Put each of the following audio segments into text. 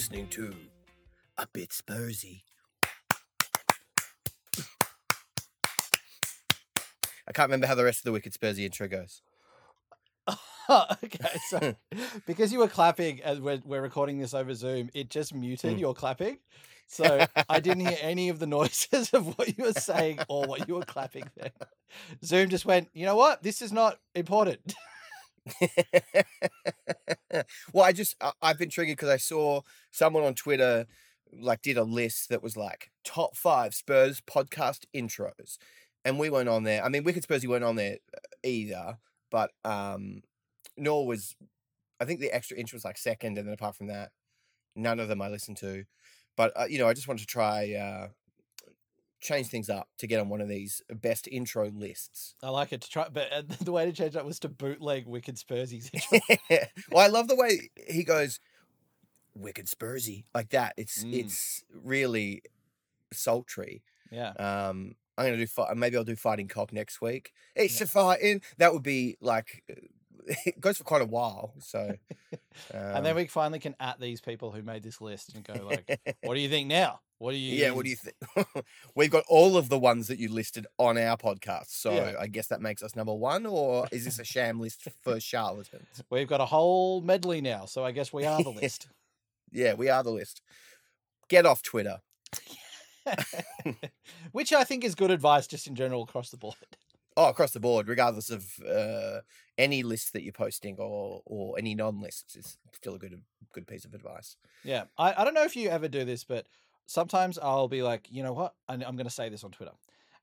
listening to a bit Spursy. I can't remember how the rest of the Wicked Spursy intro goes. okay, so because you were clapping as we're, we're recording this over Zoom, it just muted Mm. your clapping. So I didn't hear any of the noises of what you were saying or what you were clapping there. Zoom just went, you know what? This is not important. well, I just I- I've been triggered because I saw someone on Twitter like did a list that was like top five Spurs podcast intros, and we weren't on there. I mean, Wicked Spursy weren't on there uh, either, but um, nor was I think the extra intro was like second, and then apart from that, none of them I listened to. But uh, you know, I just wanted to try uh, change things up to get on one of these best intro lists. I like it to try, but uh, the way to change that was to bootleg Wicked Spursy's intro. well, I love the way he goes, "Wicked Spursy," like that. It's Mm. it's really sultry. yeah. Um, I'm gonna do fight. Maybe I'll do fighting cock next week. It's a fighting. That would be like it goes for quite a while. So, and then um, we finally can at these people who made this list and go like, what do you think now? What do you yeah. What do you think? We've got all of the ones that you listed on our podcast. So Yeah. I guess that makes us number one, or is this a sham list for charlatans? We've got a whole medley now, so I guess we are the list. Yeah, we are the list. Get off Twitter. Which I think is good advice just in general across the board. Oh, across the board, regardless of uh, any list that you're posting or or any non-lists, is still a good good piece of advice. Yeah. I, I don't know if you ever do this, but sometimes I'll be like, you know what? I'm, I'm going to say this on Twitter.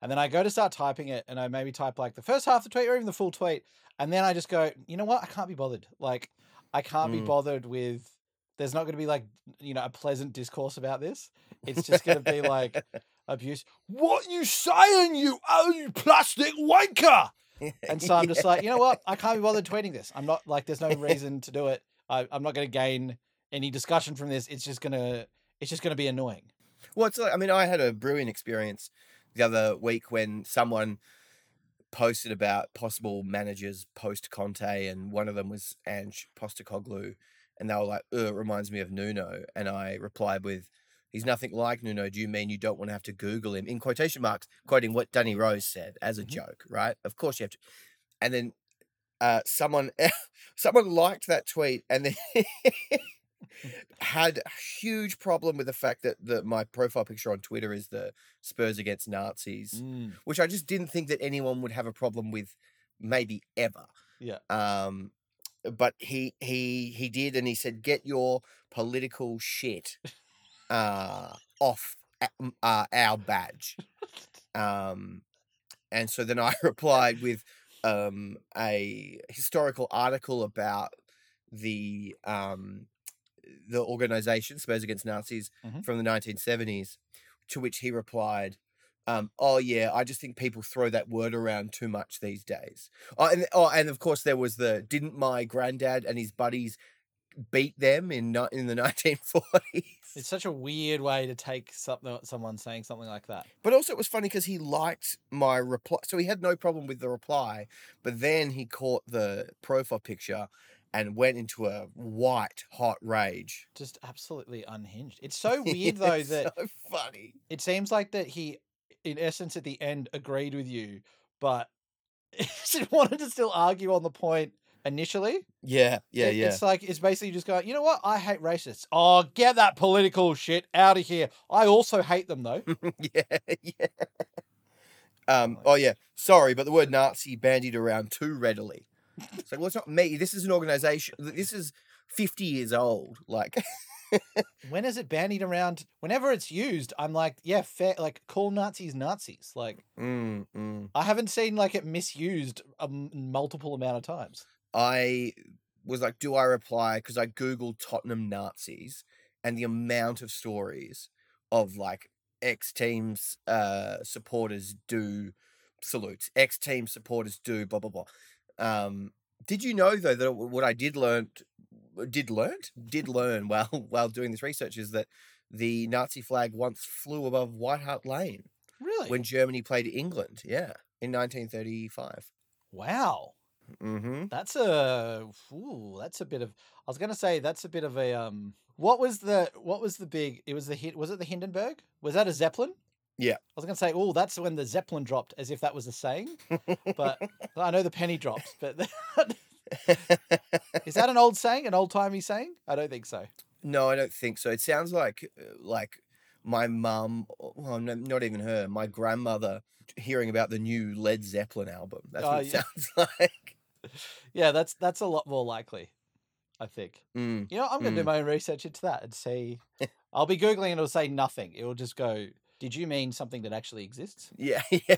And then I go to start typing it and I maybe type like the first half of the tweet or even the full tweet. And then I just go, you know what? I can't be bothered. Like, I can't be Mm. bothered with, there's not going to be like, you know, a pleasant discourse about this. It's just going to be like abuse. What you saying, you oh, you plastic wanker? And so I'm just like, you know what? I can't be bothered tweeting this. I'm not like, there's no reason to do it. I, I'm not going to gain any discussion from this. It's just gonna, it's just gonna be annoying. Well, it's like I mean, I had a brewing experience the other week when someone posted about possible managers post Conte, and one of them was Ange Postecoglou, and they were like, it reminds me of Nuno," and I replied with. He's nothing like Nuno. Do you mean you don't want to have to Google him? In quotation marks, quoting what Danny Rose said as a Mhm. joke, right? Of course you have to. And then uh, someone someone liked that tweet and then had a huge problem with the fact that the, my profile picture on Twitter is the Spurs against Nazis, which I just didn't think that anyone would have a problem with, maybe ever. Yeah. Um, but he he he did, and he said, "Get your political shit uh, off uh, our badge." Um, and so then I replied with um, a historical article about the um, the organization Spurs Against Nazis Mhm. from the 1970s, to which he replied, um, "Oh yeah, I just think people throw that word around too much these days." Oh, and oh, and of course there was the didn't my granddad and his buddies beat them in in the 1940s? It's such a weird way to take something, someone saying something like that. But also, it was funny because he liked my reply. So he had no problem with the reply. But then he caught the profile picture and went into a white hot rage. Just absolutely unhinged. It's so weird though that so funny. it seems like that he, in essence, at the end agreed with you, but he wanted to still argue on the point initially. Yeah, yeah, It- yeah. It's like it's basically just going, you know what? I hate racists. Oh, get that political shit out of here. I also hate them though. yeah, yeah. Um. Oh yeah. Sorry, but the word Nazi bandied around too readily. So well, it's not me. This is an organization. This is fifty years old. Like, when is it bandied around? Whenever it's used, I'm like, yeah, fair. Like, call Nazis Nazis. Like, mm, mm. I haven't seen like it misused a multiple amount of times. I was like, do I reply? Because I googled Tottenham Nazis and the amount of stories of like ex teams uh, supporters do salutes, ex team supporters do blah blah blah. Um, did you know though that what I did learn did learn did learn while while doing this research is that the Nazi flag once flew above White Hart Lane Really? when Germany played England. Yeah, in 1935. wow. Mm-hmm. That's a ooh, that's a bit of I was gonna say that's a bit of a um what was the what was the big it was the hit was it the Hindenburg? Was that a Zeppelin? Yeah. I was gonna say, oh, that's when the Zeppelin dropped, as if that was a saying. But I know the penny dropped, but is that an old saying, an old timey saying? I don't think so. No, I don't think so. It sounds like uh, like my mum, well, no, not even her, my grandmother hearing about the new Led Zeppelin album. That's Oh, what it yeah. sounds like. Yeah, that's that's a lot more likely, I think. Mm. You know, I'm gonna do Mm. my own research into that and see. I'll be googling and it'll say nothing. It will just go. Did you mean something that actually exists? Yeah, yeah.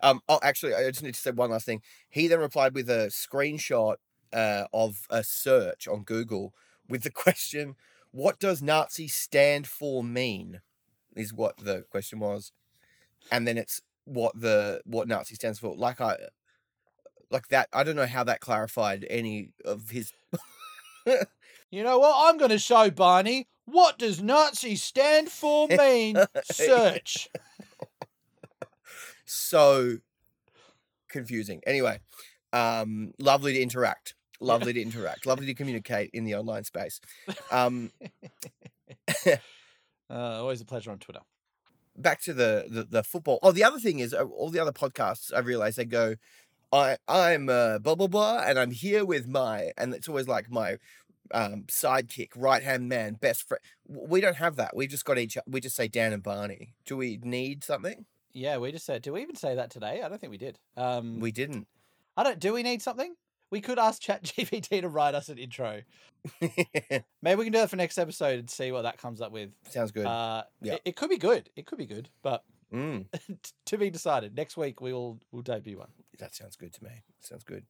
Um, oh, actually, I just need to say one last thing. He then replied with a screenshot uh, of a search on Google with the question, "What does Nazi stand for mean?" Is what the question was, and then it's what the what Nazi stands for. Like I, like that. I don't know how that clarified any of his. You know what? I'm going to show Barney. What does Nazi stand for mean? Search. so confusing. Anyway, um, lovely to interact. Lovely to interact. Lovely to communicate in the online space. Um, Uh, always a pleasure on Twitter. back to the, the the football. Oh, the other thing is, uh, all the other podcasts I realize they go, I I'm uh, blah blah blah, and I'm here with my, and it's always like my um, sidekick, right hand man, best friend. We don't have that. We've just got each. We just say Dan and Barney. Do we need something? Yeah, we just said. Do we even say that today? I don't think we did. Um, We didn't. I don't. Do we need something? We could ask ChatGPT to write us an intro. Maybe we can do that for next episode and see what that comes up with. Sounds good. Uh, Yeah. it, it could be good. It could be good, but mm. to be decided. Next week we will we'll debut one. That sounds good to me. Sounds good.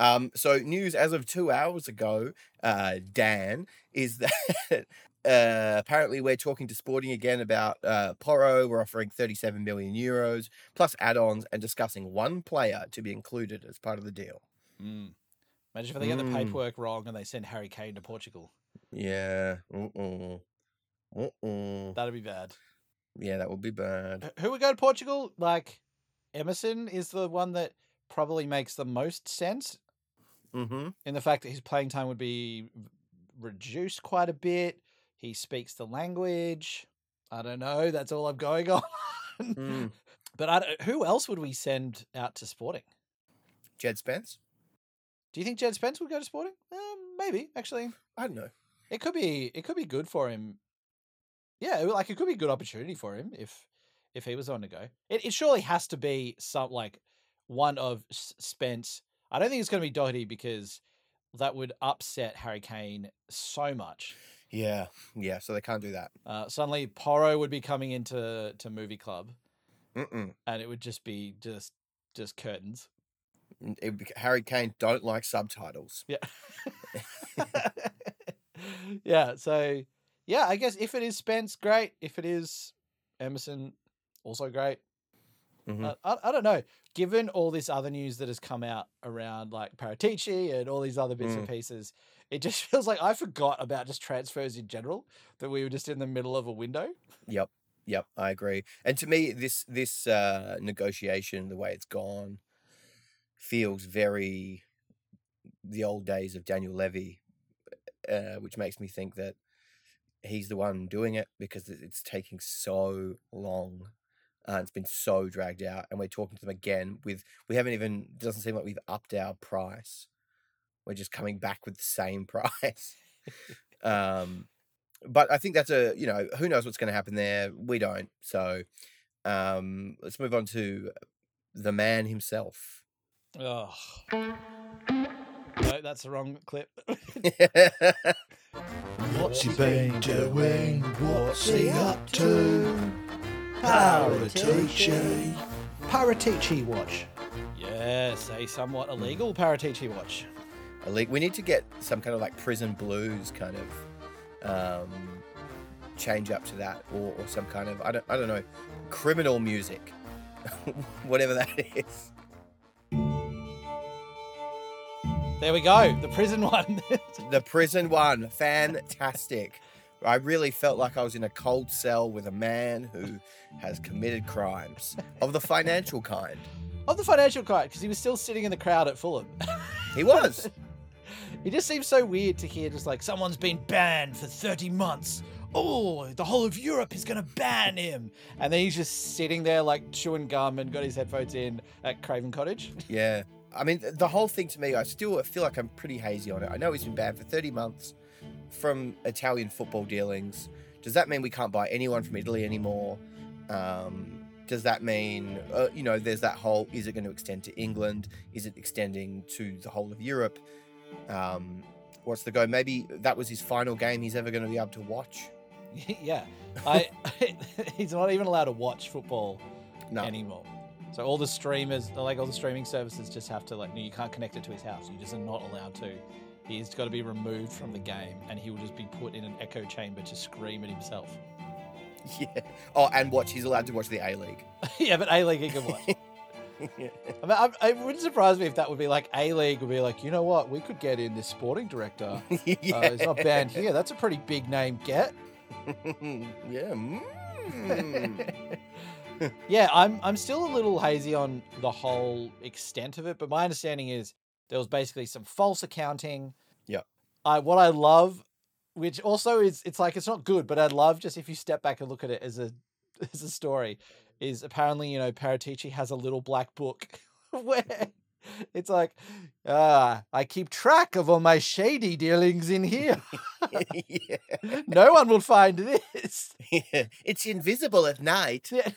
Um, so news as of two hours ago, uh, Dan is that uh, apparently we're talking to Sporting again about uh, Porro. We're offering 37 million euros plus add-ons and discussing one player to be included as part of the deal. Imagine if they get the Mm. paperwork wrong and they send Harry Kane to Portugal. Yeah. Uh-uh. Uh-uh. That'd be bad. Yeah, that would be bad. Who would go to Portugal? Like Emerson is the one that probably makes the most sense Mm-hmm. in the fact that his playing time would be reduced quite a bit. He speaks the language. I don't know. That's all I'm going on. Mm. But I who else would we send out to Sporting? Jed Spence? Do you think Jed Spence would go to Sporting? Um, maybe actually. I don't know. It could be. It could be good for him. Yeah, like it could be a good opportunity for him if if he was on to go. It, it surely has to be some like one of Spence. I don't think it's going to be Doherty because that would upset Harry Kane so much. Yeah. Yeah, so they can't do that. Uh, suddenly, Porro would be coming into to movie club, Mm-mm. and it would just be just just curtains. It Harry Kane don't like subtitles. Yeah. yeah. So, yeah, I guess if it is Spence, great. If it is Emerson, also great. Mhm. Uh, I, I don't know. Given all this other news that has come out around like Paratici and all these other bits and pieces, it just feels like I forgot about just transfers in general. That we were just in the middle of a window. Yep. Yep, I agree. And to me, this this uh, negotiation, the way it's gone, feels very the old days of Daniel Levy, uh, which makes me think that he's the one doing it because it's taking so long. Uh, it's been so dragged out, and we're talking to them again with we haven't even doesn't seem like we've upped our price. We're just coming back with the same price. um, but I think that's a you know who knows what's going to happen there. We don't. So um, let's move on to the man himself. Oh. No, that's the wrong clip. What's he been doing? What's he up to? Paratici. Paratici watch. Yes, a somewhat illegal Paratici watch. A league- we need to get some kind of like prison blues kind of um, change up to that, or, or some kind of I don't I don't know criminal music, whatever that is. There we go. The prison one. The prison one, fantastic. I really felt like I was in a cold cell with a man who has committed crimes of the financial kind. of the financial kind, because he was still sitting in the crowd at Fulham. He was. It just seems so weird to hear just like someone's been banned for 30 months. Oh, the whole of Europe is going to ban him. And then he's just sitting there like chewing gum and got his headphones in at Craven Cottage. Yeah. I mean, the whole thing to me, I still feel like I'm pretty hazy on it. I know he's been banned for 30 months from Italian football dealings. Does that mean we can't buy anyone from Italy anymore? Um, does that mean, uh, you know, there's that whole is it going to extend to England? Is it extending to the whole of Europe? Um, what's the go? Maybe that was his final game he's ever going to be able to watch. yeah. I he's not even allowed to watch football No. anymore. So all the streamers, like all the streaming services, just have to like, no, you can't connect it to his house. You just are not allowed to. He's got to be removed from the game, and he will just be put in an echo chamber to scream at himself. Yeah. Oh, and watch. He's allowed to watch the A League. yeah, but A League he can watch. yeah. I mean, I, it wouldn't surprise me if that would be like A League would be like, you know what, we could get in this sporting director. Uh, he's not banned here. That's a pretty big name get. yeah. Mm. yeah, I'm I'm still a little hazy on the whole extent of it, but my understanding is there was basically some false accounting. Yeah. I what I love, which also is it's like it's not good, but I love just if you step back and look at it as a as a story, is apparently you know Paratici has a little black book where it's like, ah, I keep track of all my shady dealings in here. yeah. no one will find this. Yeah. It's invisible at night. Yeah.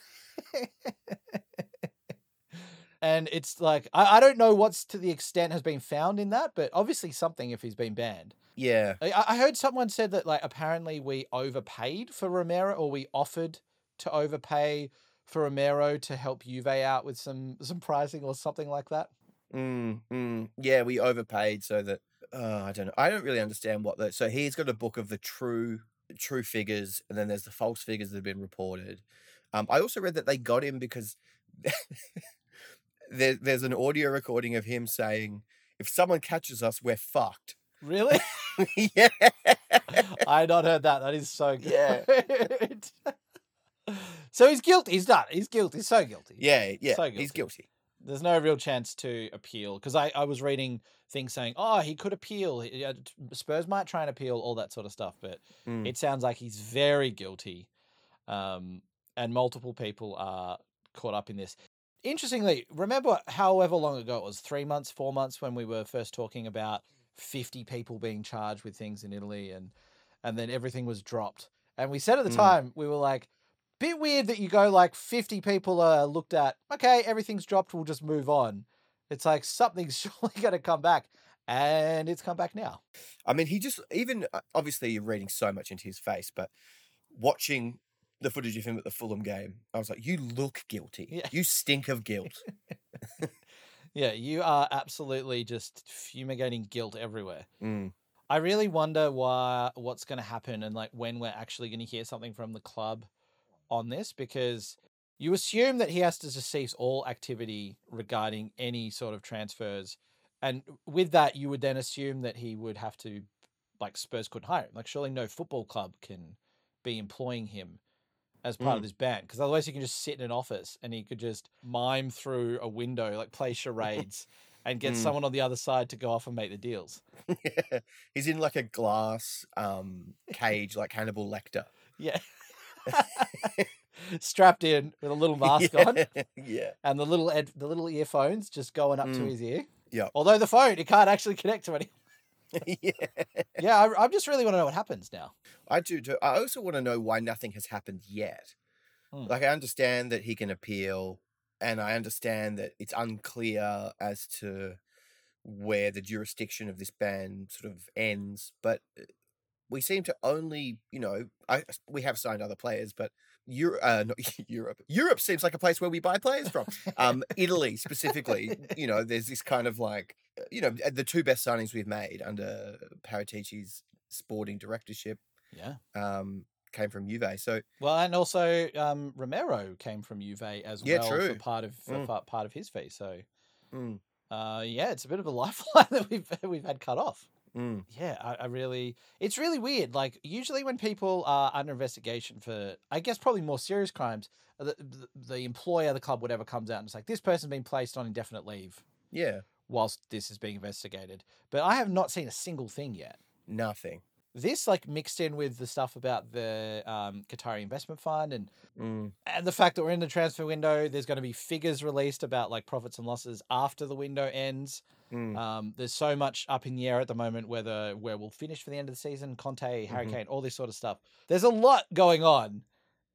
And it's like I, I don't know what's to the extent has been found in that, but obviously something if he's been banned. Yeah. I, I heard someone said that like apparently we overpaid for Romero or we offered to overpay for Romero to help Juve out with some some pricing or something like that. Mm, mm. Yeah, we overpaid so that uh, I don't know. I don't really understand what the so he's got a book of the true true figures, and then there's the false figures that have been reported. Um, I also read that they got him because there, there's an audio recording of him saying, "If someone catches us, we're fucked." Really? yeah. I had not heard that. That is so good. Yeah. so he's guilty. He's done. He's guilty. He's so guilty. Yeah, yeah. So guilty. He's guilty. there's no real chance to appeal because I, I was reading things saying oh he could appeal spurs might try and appeal all that sort of stuff but Mm. it sounds like he's very guilty um, and multiple people are caught up in this interestingly remember however long ago it was? Three months four months when we were first talking about 50 people being charged with things in italy and and then everything was dropped. And we said at the Mm. time we were like bit weird that you go like 50 people are looked at. Okay everything's dropped we'll just move on. It's like something's surely going to come back. And it's come back now. I mean, he just even uh, obviously you're reading so much into his face, but watching the footage of him at the Fulham game, I was like, "You look guilty. Yeah. You stink of guilt." yeah you are absolutely just fumigating guilt everywhere Mm. i really wonder why what's going to happen and like when we're actually going to hear something from the club on this because you assume that he has to cease all activity regarding any sort of transfers and with that you would then assume that he would have to like spurs couldn't hire him like surely no football club can be employing him as part of Mm. this band because otherwise he can just sit in an office and he could just mime through a window like play charades and get Mm. someone on the other side to go off and make the deals Yeah. He's in like a glass um cage, like Hannibal Lecter. yeah strapped in with a little mask on yeah. yeah. and the little ed- the little earphones just going up to Mm. his ear Yeah. although the phone it can't actually connect to any yeah. yeah I, I just really want to know what happens now I do too. I also want to know why nothing has happened yet. Mm. Like I understand that he can appeal, and I understand that it's unclear as to where the jurisdiction of this ban sort of ends. But uh, we seem to only, you know, I we have signed other players, but Europe, uh, not Europe, Europe seems like a place where we buy players from. Um, Italy specifically, you know, there's this kind of like, uh, you know, the two best signings we've made under Paratici's sporting directorship yeah um, came from Juve. So well and also um romero came from juve as Yeah, well true. for part of for Mm. part, part of his fee so mm, Uh, yeah, it's a bit of a lifeline that we've we've had cut off. Mm. Yeah, I, I really, it's really weird. Like usually when people are under investigation for, I guess probably more serious crimes, uh, the, the, the employer, the club, whatever, comes out and it's like this person's been placed on indefinite leave Yeah, whilst this is being investigated. But I have not seen a single thing yet. nothing. This like mixed in with the stuff about the um, Qatari investment fund and Mm. and the fact that we're in the transfer window. There's going to be figures released about like profits and losses after the window ends. Mm. Um, there's so much up in the air at the moment whether where we'll finish for the end of the season, Conte, Harry Kane, all this sort of stuff. There's a lot going on,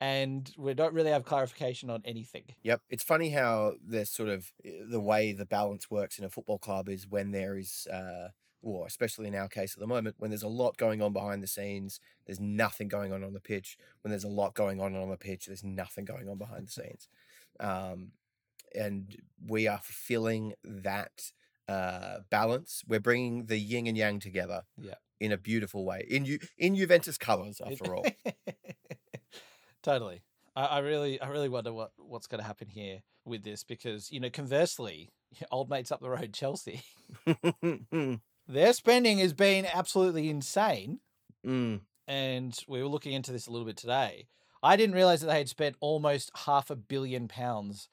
and we don't really have clarification on anything. Yep. It's funny how there's sort of uh, the way the balance works in a football club is when there is, uh, or especially in our case at the moment, when there's a lot going on behind the scenes, there's nothing going on on the pitch. When there's a lot going on on the pitch, there's nothing going on behind the scenes. Um, and we are fulfilling that uh, balance. We're bringing the yin and yang together. Yeah. In a beautiful way, in Ju- in Juventus colours, after all. totally. I, I really, I really wonder what what's going to happen here with this because you know, conversely, old mates up the road, Chelsea, their spending has been absolutely insane. Mm. and we were looking into this a little bit today. I didn't realize that they had spent almost half a billion pounds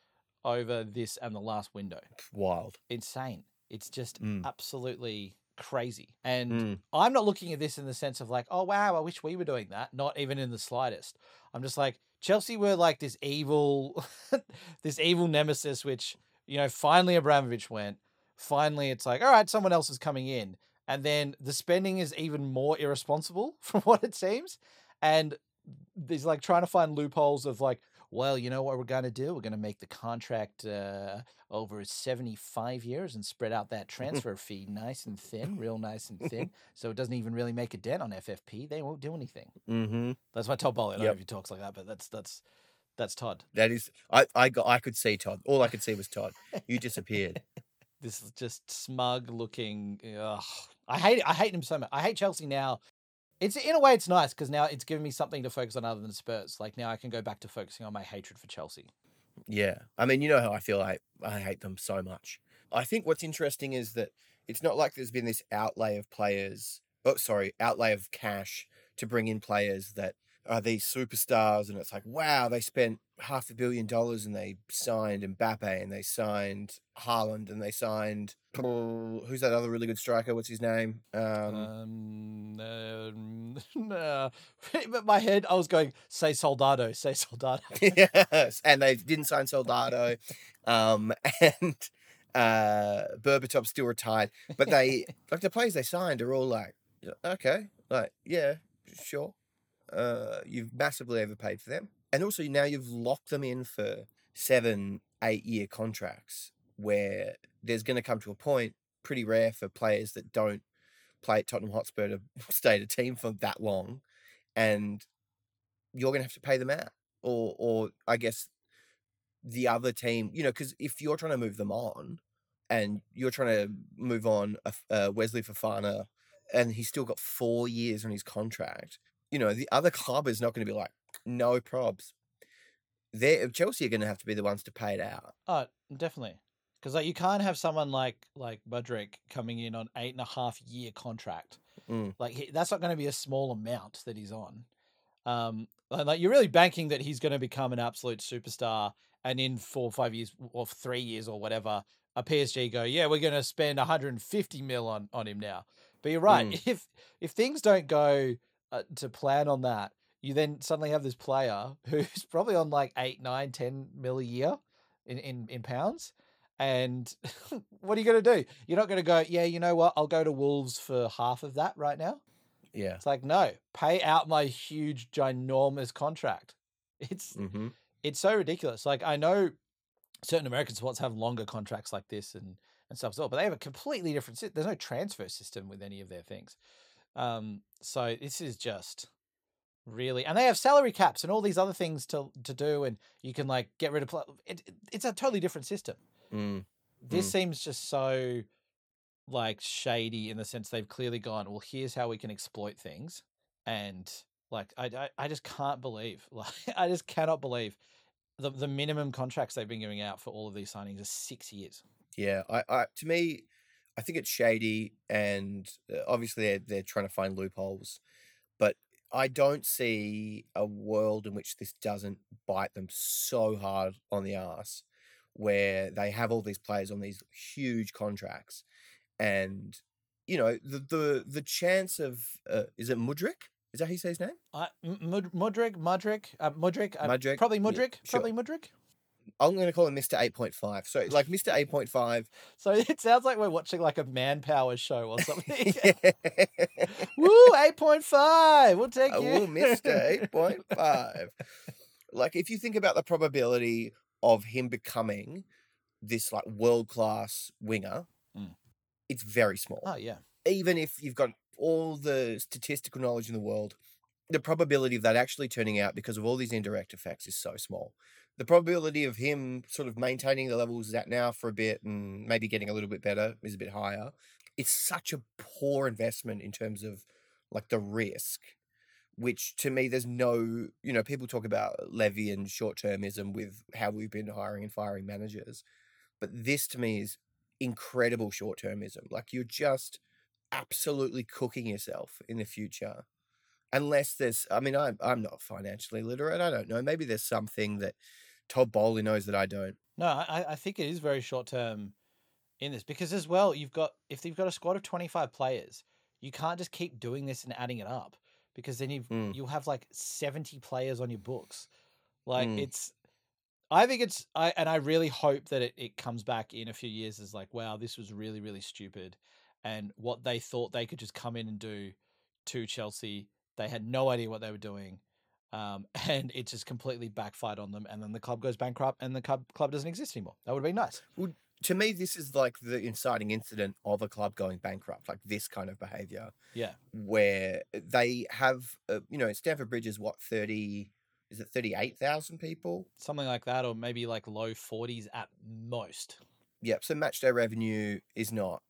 over this and the last window. Wild. Insane. It's just Mm. absolutely crazy. And Mm. I'm not looking at this in the sense of like, oh wow, I wish we were doing that. Not even in the slightest. I'm just like Chelsea were like this evil, this evil nemesis. Which you know, finally Abramovich went. Finally, it's like, all right, someone else is coming in, and then the spending is even more irresponsible from what it seems. And there's like trying to find loopholes of like, well, you know what we're going to do? We're going to make the contract uh, over 75 years and spread out that transfer fee nice and thin, real nice and thin. So it doesn't even really make a dent on FFP. They won't do anything. Mm-hmm. That's my Todd Boehly. I don't know if he talks like that, but that's that's that's Todd. That is, I, I got, I could see Todd. All I could see was Todd. You disappeared. This is just smug looking. Ugh. I hate. I hate him so much. I hate Chelsea now. It's in a way it's nice because now it's given me something to focus on other than Spurs. Like now I can go back to focusing on my hatred for Chelsea. Yeah. I mean, you know how I feel. I, I hate them so much. I think what's interesting is that it's not like there's been this outlay of players. Oh, sorry, outlay of cash to bring in players that are these superstars, and it's like, wow, they spent half a billion dollars and they signed Mbappe and they signed Haaland and they signed who's that other really good striker? What's his name? Um, Um, um, no. but my head, I was going, say Soldado, say Soldado. yes, and they didn't sign Soldado, um, and uh, Berbatov's still retired. But they like the players they signed are all like, okay, like yeah, sure. Uh, you've massively overpaid for them, and also now you've locked them in for seven, eight year contracts where there's going to come to a point pretty rare for players that don't play at Tottenham Hotspur to stay at a team for that long, and you're going to have to pay them out or or I guess the other team, you know, because if you're trying to move them on, and you're trying to move on a uh, Wesley Fofana, and he's still got four years on his contract, you know, the other club is not going to be like, no probs. They Chelsea are going to have to be the ones to pay it out. Oh, definitely. Because like you can't have someone like like Budrick coming in on eight and a half year contract. Mm. Like he, that's not going to be a small amount that he's on. Um, like you're really banking that he's going to become an absolute superstar, and in four or five years or three years or whatever, a PSG go, yeah, we're going to spend 150 mil on on him now. But you're right. Mm. If if things don't go uh, to plan on that, you then suddenly have this player who's probably on like eight, nine, ten mil a year in in, in pounds. And what are you going to do? You're not going to go, yeah, you know what? I'll go to Wolves for half of that right now. Yeah. It's like, no, pay out my huge, ginormous contract. It's Mm-hmm. it's so ridiculous. Like I know certain American sports have longer contracts like this and and stuff as well, but they have a completely different. There's no transfer system with any of their things. Um, so this is just really, and they have salary caps and all these other things to to do, and you can like get rid of. It, it, it's a totally different system. Mm. This Mm. seems just so like shady in the sense they've clearly gone. Well, here's how we can exploit things, and like I I, I just can't believe like I just cannot believe the the minimum contracts they've been giving out for all of these signings are six years. Yeah, I, I to me, I think it's shady, and uh, obviously they're, they're trying to find loopholes, but I don't see a world in which this doesn't bite them so hard on the ass, where they have all these players on these huge contracts, and you know the the the chance of uh, is it Mudrik? Is that how you say his name? M- Mud- Mudrik, Mudrik, uh, Mudrik, uh, Mudryk, probably yeah, Mudrik, sure. probably Mudrik. I'm going to call him Point Five. So like Point Five. So it sounds like we're watching like a manpower show or something. Woo, eight point five. We'll take you. miss the 8.5. Like, if you think about the probability of him becoming this like world class winger, Mm. it's very small. Oh yeah. Even if you've got all the statistical knowledge in the world, the probability of that actually turning out because of all these indirect effects is so small. The probability of him sort of maintaining the levels at now for a bit and maybe getting a little bit better is a bit higher. It's such a poor investment in terms of like the risk which to me there's no you know people talk about levy and short-termism with how we've been hiring and firing managers but this to me is incredible short-termism like you're just absolutely cooking yourself in the future unless there's i mean i'm, I'm not financially literate i don't know maybe there's something that todd boehly knows that i don't No, I, I think it is very short term in this because as well you've got if you've got a squad of twenty five players, you can't just keep doing this and adding it up because then you've Mm. you'll have like seventy players on your books. Like Mm. it's I think it's I and I really hope that it, it comes back in a few years as like, wow, this was really, really stupid. And what they thought they could just come in and do to Chelsea, they had no idea what they were doing. Um, and it just completely backfired on them, and then the club goes bankrupt, and the club club doesn't exist anymore. That would have been nice. to me this is like the inciting incident of a club going bankrupt like this kind of behavior Yeah, where they have, uh, you know, Stamford Bridge is what thirty, is it thirty eight thousand people? something like that, or maybe like low forties at most. Yep. So match day revenue is not,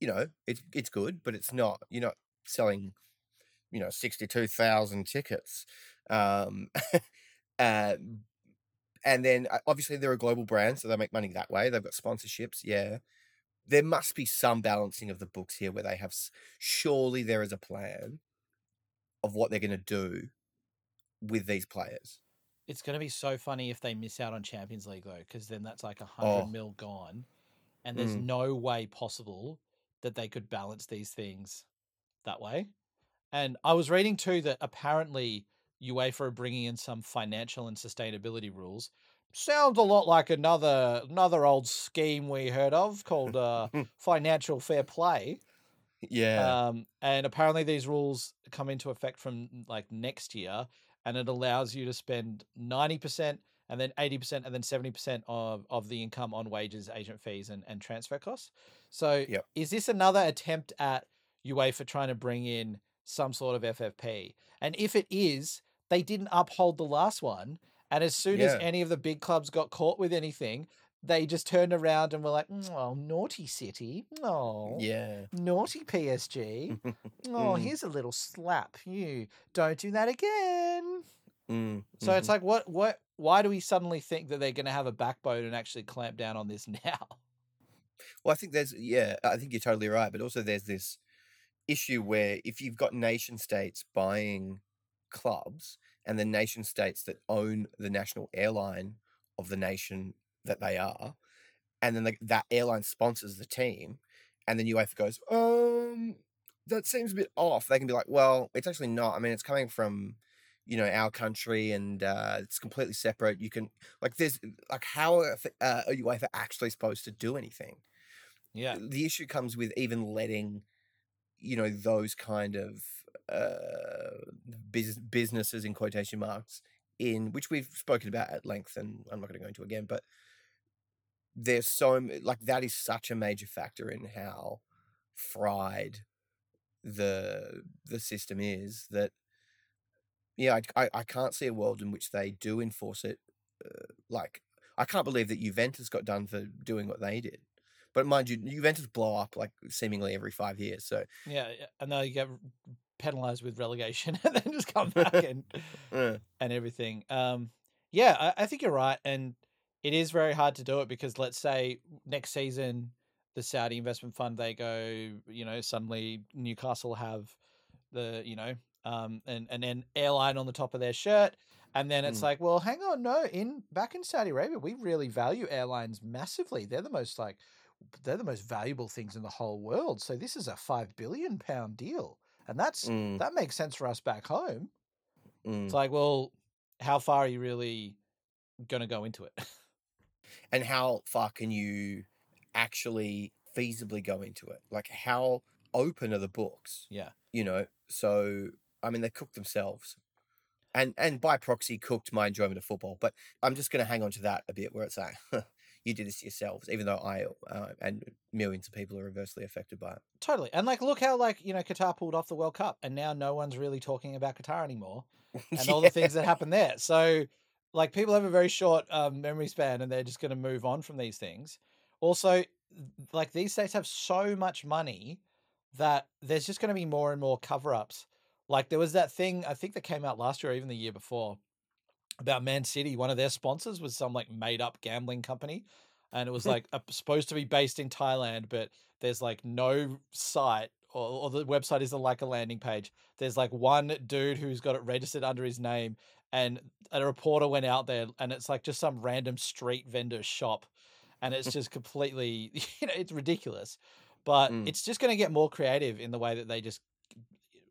you know, it's it's good, but it's not. You're not selling, you know, sixty two thousand tickets. Um, uh, and then uh, obviously they're a global brand, so they make money that way. They've got sponsorships, yeah. There must be some balancing of the books here where they have. Surely there is a plan of what they're going to do with these players. It's going to be so funny if they miss out on Champions League though, because then that's like a hundred Oh. mil gone, and there's Mm. no way possible that they could balance these things that way. And I was reading too that apparently UEFA are bringing in some financial and sustainability rules. Sounds a lot like another another old scheme we heard of called uh, financial fair play. Yeah. Um, and apparently these rules come into effect from like next year, and it allows you to spend ninety percent, and then eighty percent, and then seventy percent of of the income on wages, agent fees, and and transfer costs. So, Yep. is this another attempt at UEFA trying to bring in some sort of FFP? And if it is, they didn't uphold the last one. And as soon as any of the big clubs got caught with anything, they just turned around and were like, "Oh, naughty City! Oh, yeah. naughty PSG. Oh, Mm. here's a little slap. You don't do that again. Mm, So mhm. it's like, what, what, why do we suddenly think that they're going to have a backbone and actually clamp down on this now? Well, I think there's yeah, I think you're totally right, but also there's this issue where if you've got nation states buying clubs and the nation states that own the national airline of the nation that they are, and then the, that airline sponsors the team, and then UEFA goes, um, that seems a bit off. They can be like, well, it's actually not. I mean, it's coming from you know our country and uh, it's completely separate. You can like there's like how are, uh, are UEFA actually supposed to do anything? Yeah. the issue comes with even letting you know those kind of uh bus- businesses in quotation marks in which we've spoken about at length and i'm not going to go into again but there's so like that is such a major factor in how fried the the system is that yeah I, I, I can't see a world in which they do enforce it uh, like i can't believe that juventus got done for doing what they did but mind you, Juventus blow up like seemingly every five years. So Yeah. yeah, And then you get penalized with relegation and then just come back and, uh, and everything. Um, yeah, I, I think you're right. And it is very hard to do it because let's say next season the Saudi investment fund they go, you know, suddenly Newcastle have the, you know, um and and an airline on the top of their shirt and then it's Mm. like, well, hang on, no, in back in Saudi Arabia, we really value airlines massively. They're the most like they're the most valuable things in the whole world. So this is a 5 billion pound deal. And that's Mm, that makes sense for us back home. mm. It's like, well, how far are you really going to go into it? and how far can you actually feasibly go into it? Like, how open are the books? yeah. You know, so I mean, they cooked themselves, and and by proxy, cooked my enjoyment of football. But I'm just going to hang on to that a bit, where it's like, you do this yourselves, even though I uh, and millions of people are adversely affected by it. Totally. And like look how like, you know, Qatar pulled off the World Cup and now no one's really talking about Qatar anymore and all the things that happened there. So like people have a very short um, memory span and they're just going to move on from these things. Also, like these states have so much money that there's just going to be more and more cover-ups. Like there was that thing I think that came out last year or even the year before about Man City. One of their sponsors was some like made-up gambling company, and it was like uh, supposed to be based in Thailand, but there's like no site or, or the website isn't like a landing page. There's like one dude who's got it registered under his name, and a reporter went out there, and it's like just some random street vendor shop, and it's just completely, you know, it's ridiculous. But Mm. it's just going to get more creative in the way that they just,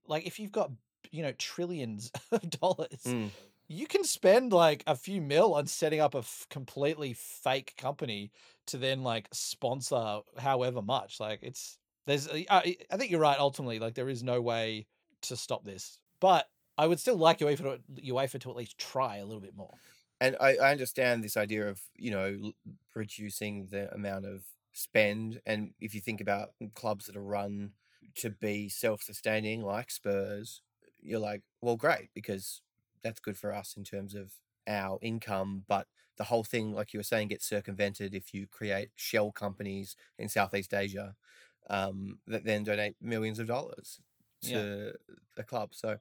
like, if you've got, you know, trillions of dollars, Mm. You can spend like a few mil on setting up a f- completely fake company to then like sponsor however much. Like it's there's uh, I, I think you're right. Ultimately, like there is no way to stop this, but I would still like UEFA to, UEFA to at least try a little bit more. and I, I understand this idea of you know reducing the amount of spend and if you think about clubs that are run to be self-sustaining like spurs you're like well great because that's good for us in terms of our income but the whole thing like you were saying gets circumvented if you create shell companies in southeast asia um, that then donate millions of dollars to Yeah. the club so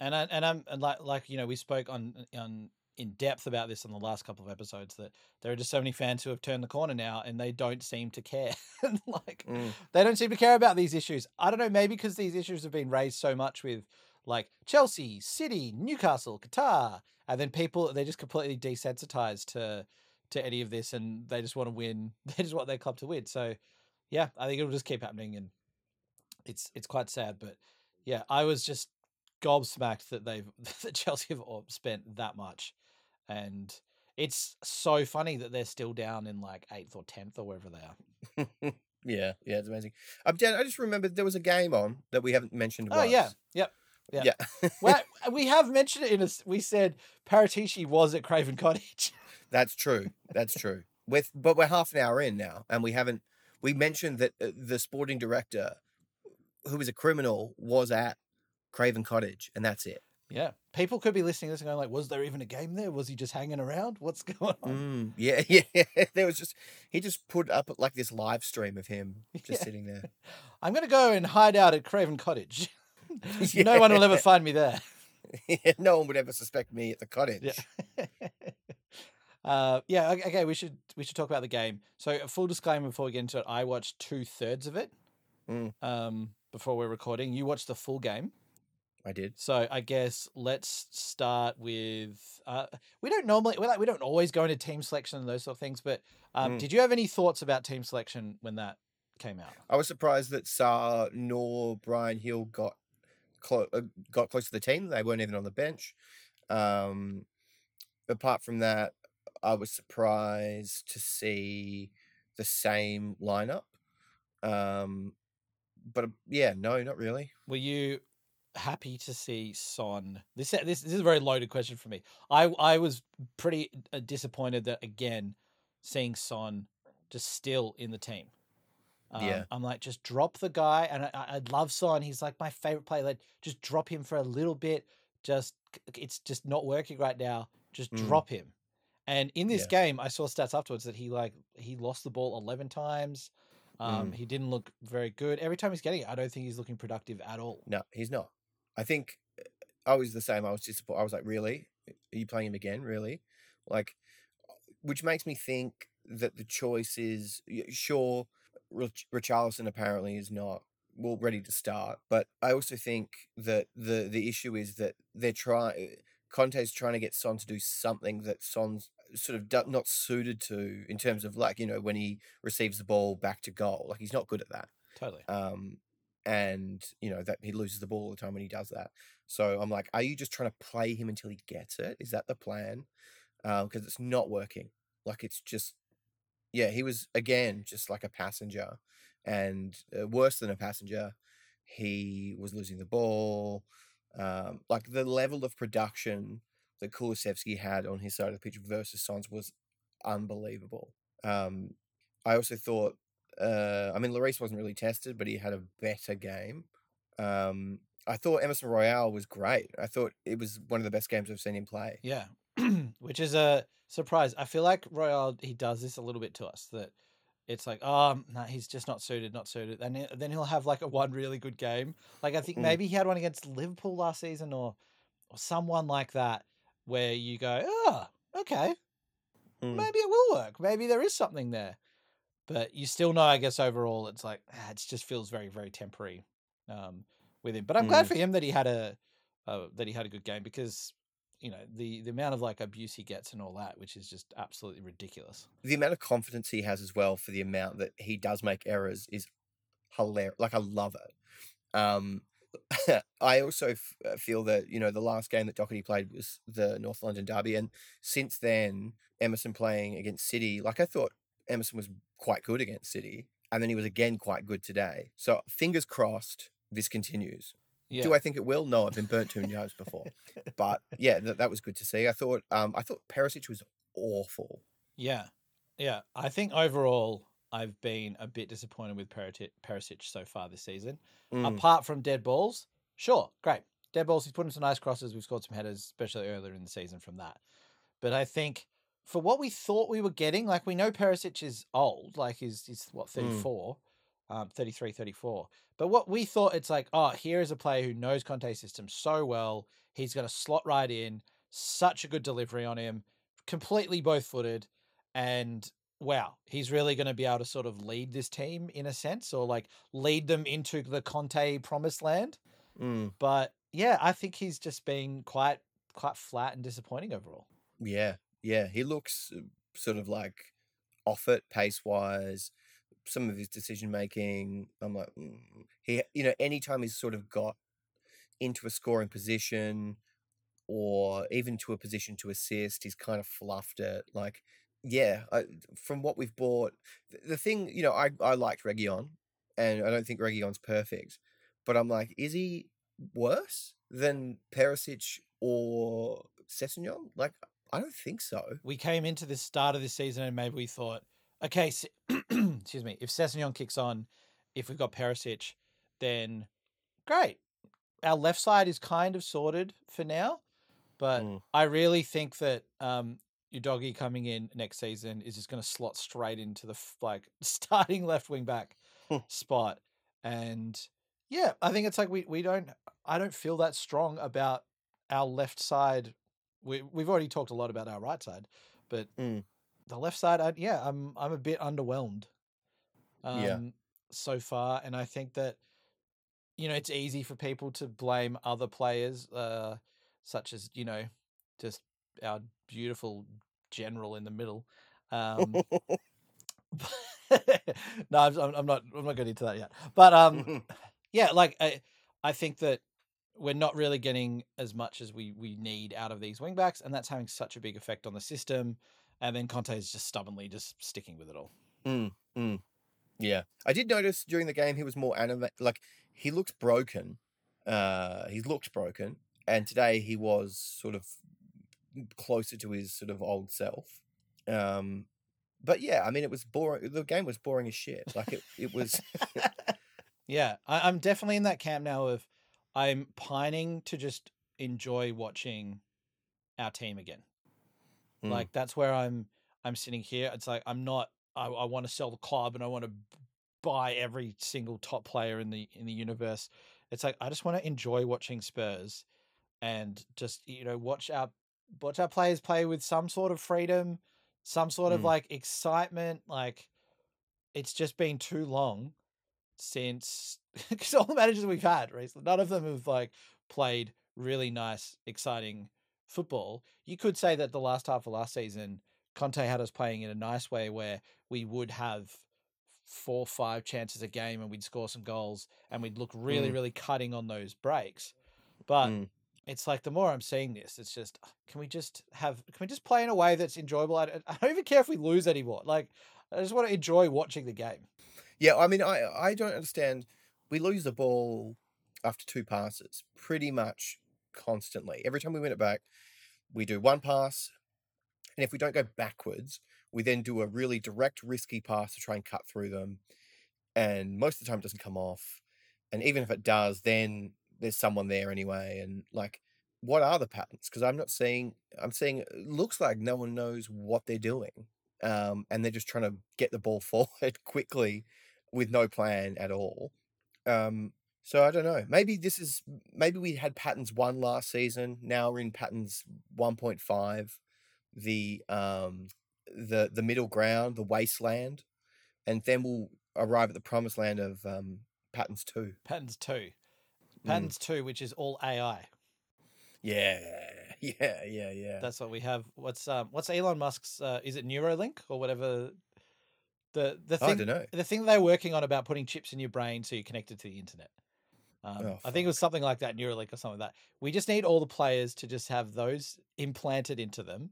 And I, and I'm and like like you know we spoke on on in depth about this in the last couple of episodes that there are just so many fans who have turned the corner now and they don't seem to care. Like mm, they don't seem to care about these issues. I don't know, maybe because these issues have been raised so much with like Chelsea, City, Newcastle, Qatar, and then people they're just completely desensitized to to any of this and they just want to win. They just want their club to win. So yeah, I think it'll just keep happening and it's it's quite sad. But yeah, I was just gobsmacked that they've that Chelsea have spent that much. And it's so funny that they're still down in like eighth or tenth or wherever they are. Yeah, yeah, it's amazing. Um, Dan, I just remembered there was a game on that we haven't mentioned. Oh yeah, yep. Yeah. yeah. well, we have mentioned it in a. We said Paratici was at Craven Cottage. That's true. That's true. With but we're half an hour in now, and we haven't. We mentioned that uh, the sporting director, who was a criminal, was at Craven Cottage, and that's it. Yeah, people could be listening to this and going like, "Was there even a game there? Was he just hanging around? What's going on?" Mm, yeah, yeah. There was just he just put up like this live stream of him just Yeah. sitting there. I'm going to go and hide out at Craven Cottage. no one will ever find me there. no one would ever suspect me at the cottage. Yeah. uh, yeah. Okay. We should we should talk about the game. So, a full disclaimer before we get into it. I watched two thirds of it. Mm. Um, before we're recording, you watched the full game. I did. So I guess let's start with. Uh, we don't normally we like we don't always go into team selection and those sort of things. But um, Mm. did you have any thoughts about team selection when that came out? I was surprised that Sarr nor Bryan Gil got clo- uh, got close to the team. They weren't even on the bench. Um, apart from that, I was surprised to see the same lineup. Um, but uh, yeah, no, not really. Were you happy to see Son? This this this is a very loaded question for me. I I was pretty uh, disappointed that again seeing Son just still in the team. Um, Yeah. I'm like, just drop the guy, and I, I love Son. He's like my favorite player. Like, just drop him for a little bit. Just it's just not working right now. Just Mm. drop him. And in this Yeah. game, I saw stats afterwards that he like he lost the ball eleven times. Um, Mm. He didn't look very good. Every time he's getting it, I don't think he's looking productive at all. No, he's not. I think uh, I was the same. I was disappointed. I was like, really? Are you playing him again? Really? Like, which makes me think that the choice is sure. Rich- Richarlison apparently is not well ready to start, but I also think that the the issue is that they're trying. Conte's trying to get Son to do something that Son's sort of not suited to in terms of like you know when he receives the ball back to goal, like he's not good at that. Totally. Um, and you know that he loses the ball all the time when he does that. So I'm like, are you just trying to play him until he gets it? Is that the plan? Because it's not working. Like it's just, yeah, he was again just like a passenger, and uh, worse than a passenger. He was losing the ball. Um, like the level of production that Kulusevski had on his side of the pitch versus Sons was unbelievable. Um, I also thought uh, I mean, Lloris wasn't really tested, but he had a better game. Um, I thought Emerson Royal was great. I thought it was one of the best games I've seen him play. Yeah, which is a surprise. I feel like Royal he does this a little bit to us that it's like, oh, no, he's just not suited, not suited, and then he'll have like a one really good game. Like I think Mm. maybe he had one against Liverpool last season or or someone like that where you go, oh, okay, Mm. maybe it will work. Maybe there is something there. But you still know, I guess, overall, it's like ah, it just feels very, very temporary um, with him. But I'm glad Mm. for him that he had a uh, that he had a good game because you know the the amount of like abuse he gets and all that, which is just absolutely ridiculous. The amount of confidence he has as well for the amount that he does make errors is hilarious. Like I love it. Um, I also f- uh, feel that you know the last game that Doherty played was the North London derby, and since then Emerson playing against City, like I thought Emerson was quite good against City, and then he was again quite good today. So fingers crossed this continues. Yeah, Do I think it will? No, I've been burnt two times before, but yeah, that, that was good to see. I thought um I thought Perisic was awful. yeah, yeah. I think overall, I've been a bit disappointed with Perisic, so far this season. Mm, Apart from dead balls, sure, great. Dead balls, he's put in some nice crosses. We've scored some headers, especially earlier in the season from that. But I think for what we thought we were getting, like we know Perisic is old, like he's, he's what, 34, um, 33, 34. But what we thought, it's like, oh, here is a player who knows Conte's system so well. He's going to slot right in, such a good delivery on him, completely both footed. And wow, he's really going to be able to sort of lead this team in a sense or like lead them into the Conte promised land. mm, But yeah, I think he's just been quite quite flat and disappointing overall. yeah, yeah. He looks uh, sort of like off it pace wise. Some of his decision making, I'm like, mm. he, you know, anytime he's sort of got into a scoring position or even to a position to assist, he's kind of fluffed it. Like, yeah, I, from what we've bought, th- the thing, you know, I, I liked Reguilón and I don't think Reguilón's perfect, but I'm like, is he worse than Perisic or Sessegnon? Like, I don't think so. We came into the start of this season and maybe we thought, okay, S- excuse me, if Sessegnon kicks on, if we've got Perisic, then great. Our left side is kind of sorted for now, but Mm. I really think that um, Udogie coming in next season is just going to slot straight into the f- like starting left wing back Hmm. spot, and yeah, I think it's like we we don't I don't feel that strong about our left side. We we've already talked a lot about our right side, but Mm. The left side, I, yeah, I'm I'm a bit underwhelmed. Um, Yeah. So far, and I think that you know it's easy for people to blame other players, uh, such as you know, just our beautiful general in the middle. Um, no, I'm, I'm not. I'm not getting into that yet. But um, yeah, like I, I think that we're not really getting as much as we we need out of these wingbacks, and that's having such a big effect on the system. And then Conte is just stubbornly just sticking with it all. Mm, mm. Yeah, I did notice during the game he was more animated. Like he looks broken. Uh, he looked broken, and today he was sort of closer to his sort of old self. Um, but yeah, I mean, it was boring. The game was boring as shit. Like it, it was. yeah, I, I'm definitely in that camp now of I'm pining to just enjoy watching our team again. Mm. Like that's where I'm I'm sitting here. It's like I'm not I, I want to sell the club and I want to buy every single top player in the in the universe. It's like I just want to enjoy watching Spurs and just you know watch our watch our players play with some sort of freedom, some sort of Mm. like excitement. Like it's just been too long since because all the managers we've had recently, none of them have like played really nice, exciting football. You could say that the last half of last season, Conte had us playing in a nice way where we would have four, five chances a game and we'd score some goals and we'd look really, Mm. really cutting on those breaks. But Mm. it's like the more I'm seeing this, it's just "Ah, can we just have can we just play in a way that's enjoyable? I don't, I don't even care if we lose anymore. Like I just want to enjoy watching the game. Yeah, I mean, I I don't understand. We lose the ball after two passes pretty much constantly. Every time we win it back, we do one pass, and if we don't go backwards, we then do a really direct, risky pass to try and cut through them. And most of the time, it doesn't come off. And even if it does, then there's someone there anyway. And like, what are the patterns? Because I'm not seeing. I'm seeing. Looks like no one knows what they're doing, um, and they're just trying to get the ball forward quickly with no plan at all. Um, so I don't know. Maybe this is maybe we had patterns one last season. Now we're in patterns one point five, the um the the middle ground, the wasteland, and then we'll arrive at the promised land of um patterns two. Patterns two. Mm. Patterns two, which is all AI. Yeah, yeah, yeah, yeah. That's what we have. What's um what's Elon Musk's uh, is it Neuralink or whatever the the thing I don't know. the thing they're working on about putting chips in your brain so you're connected to the internet. Um, Oh, I think it was something like that, Neuralink or something like that. We just need all the players to just have those implanted into them.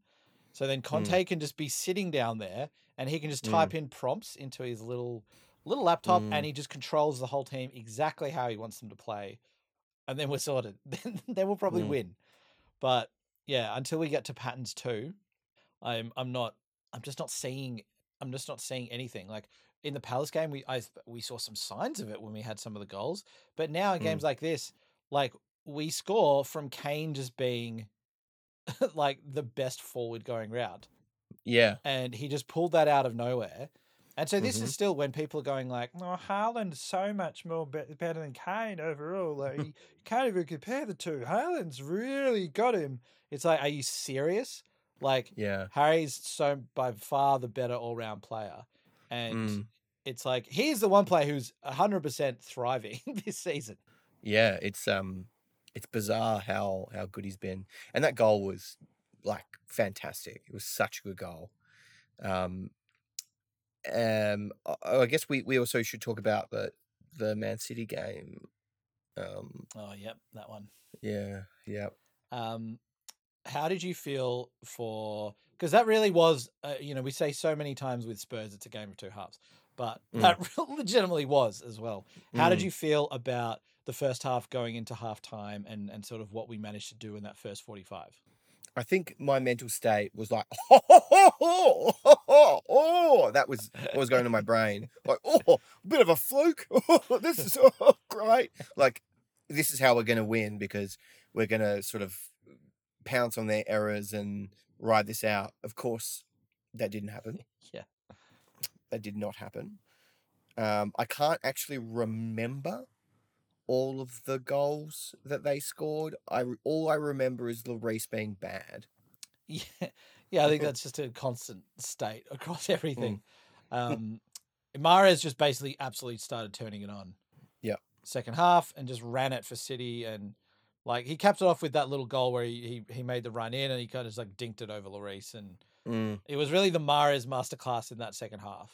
So then Conte can just be sitting down there and he can just Mm. type in prompts into his little little laptop Mm. and he just controls the whole team exactly how he wants them to play. And then we're sorted. Then then we'll probably Mm. win. But yeah, until we get to patterns two, I'm I'm not I'm just not seeing I'm just not seeing anything. Like in the Palace game, we I we saw some signs of it when we had some of the goals, but now in Mm. games like this, like we score from Kane just being like the best forward going round, Yeah, and he just pulled that out of nowhere. And so this Mhm. is still when people are going like, "Oh, Haaland's so much more be- better than Kane overall. Like you can't even compare the two. Haaland's really got him." It's like, are you serious? Like yeah. Harry's so by far the better all round player. And Mm. it's like he's the one player who's 100% thriving this season. Yeah, it's um it's bizarre how how good he's been. And that goal was like fantastic. It was such a good goal. Um um I, I guess we we also should talk about the the Man City game. Um Oh, yep, that one. yeah, yeah. Um, how did you feel for because that really was, uh, you know, we say so many times with Spurs it's a game of two halves, but Mm. that legitimately was as well. How did Mm. you feel about the first half going into half time and and sort of what we managed to do in that first 45? I think my mental state was like, oh, oh, oh, oh, oh, oh. that was what was going in my brain. Like, oh, a bit of a fluke. Oh, this is oh, great. Like, this is how we're going to win because we're going to sort of pounce on their errors and ride this out. Of course, that didn't happen. Yeah. That did not happen. Um, I can't actually remember all of the goals that they scored. I all I remember is Lloris being bad. Yeah, yeah, I think that's just a constant state across everything. Um, Mahrez just basically absolutely started turning it on. Yeah. Second half and just ran it for City and like he capped it off with that little goal where he he, he made the run in and he kind of just like dinked it over Lloris and Mm, it was really the Mahrez masterclass in that second half.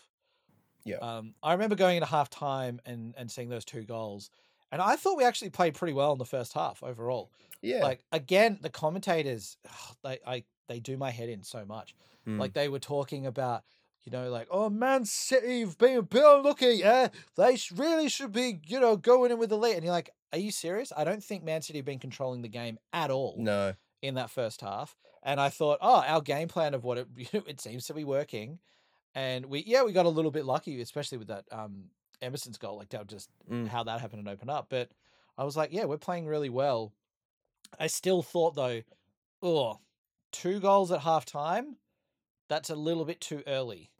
Yeah. Um, I remember going into half time and and seeing those two goals. And I thought we actually played pretty well in the first half overall. yeah. Like again, the commentators, they I they do my head in so much. Mm. Like they were talking about, you know, like oh Man City have been a bit unlucky. Yeah, they really should be, you know, going in with the lead. And you're like, are you serious? I don't think Man City have been controlling the game at all no. in that first half. And I thought, oh, our game plan of what it it seems to be working. And we yeah we got a little bit lucky, especially with that um Emerson's goal. Like that just Mm. how that happened and open up. But I was like, yeah, we're playing really well. I still thought though, oh, two goals at half time, that's a little bit too early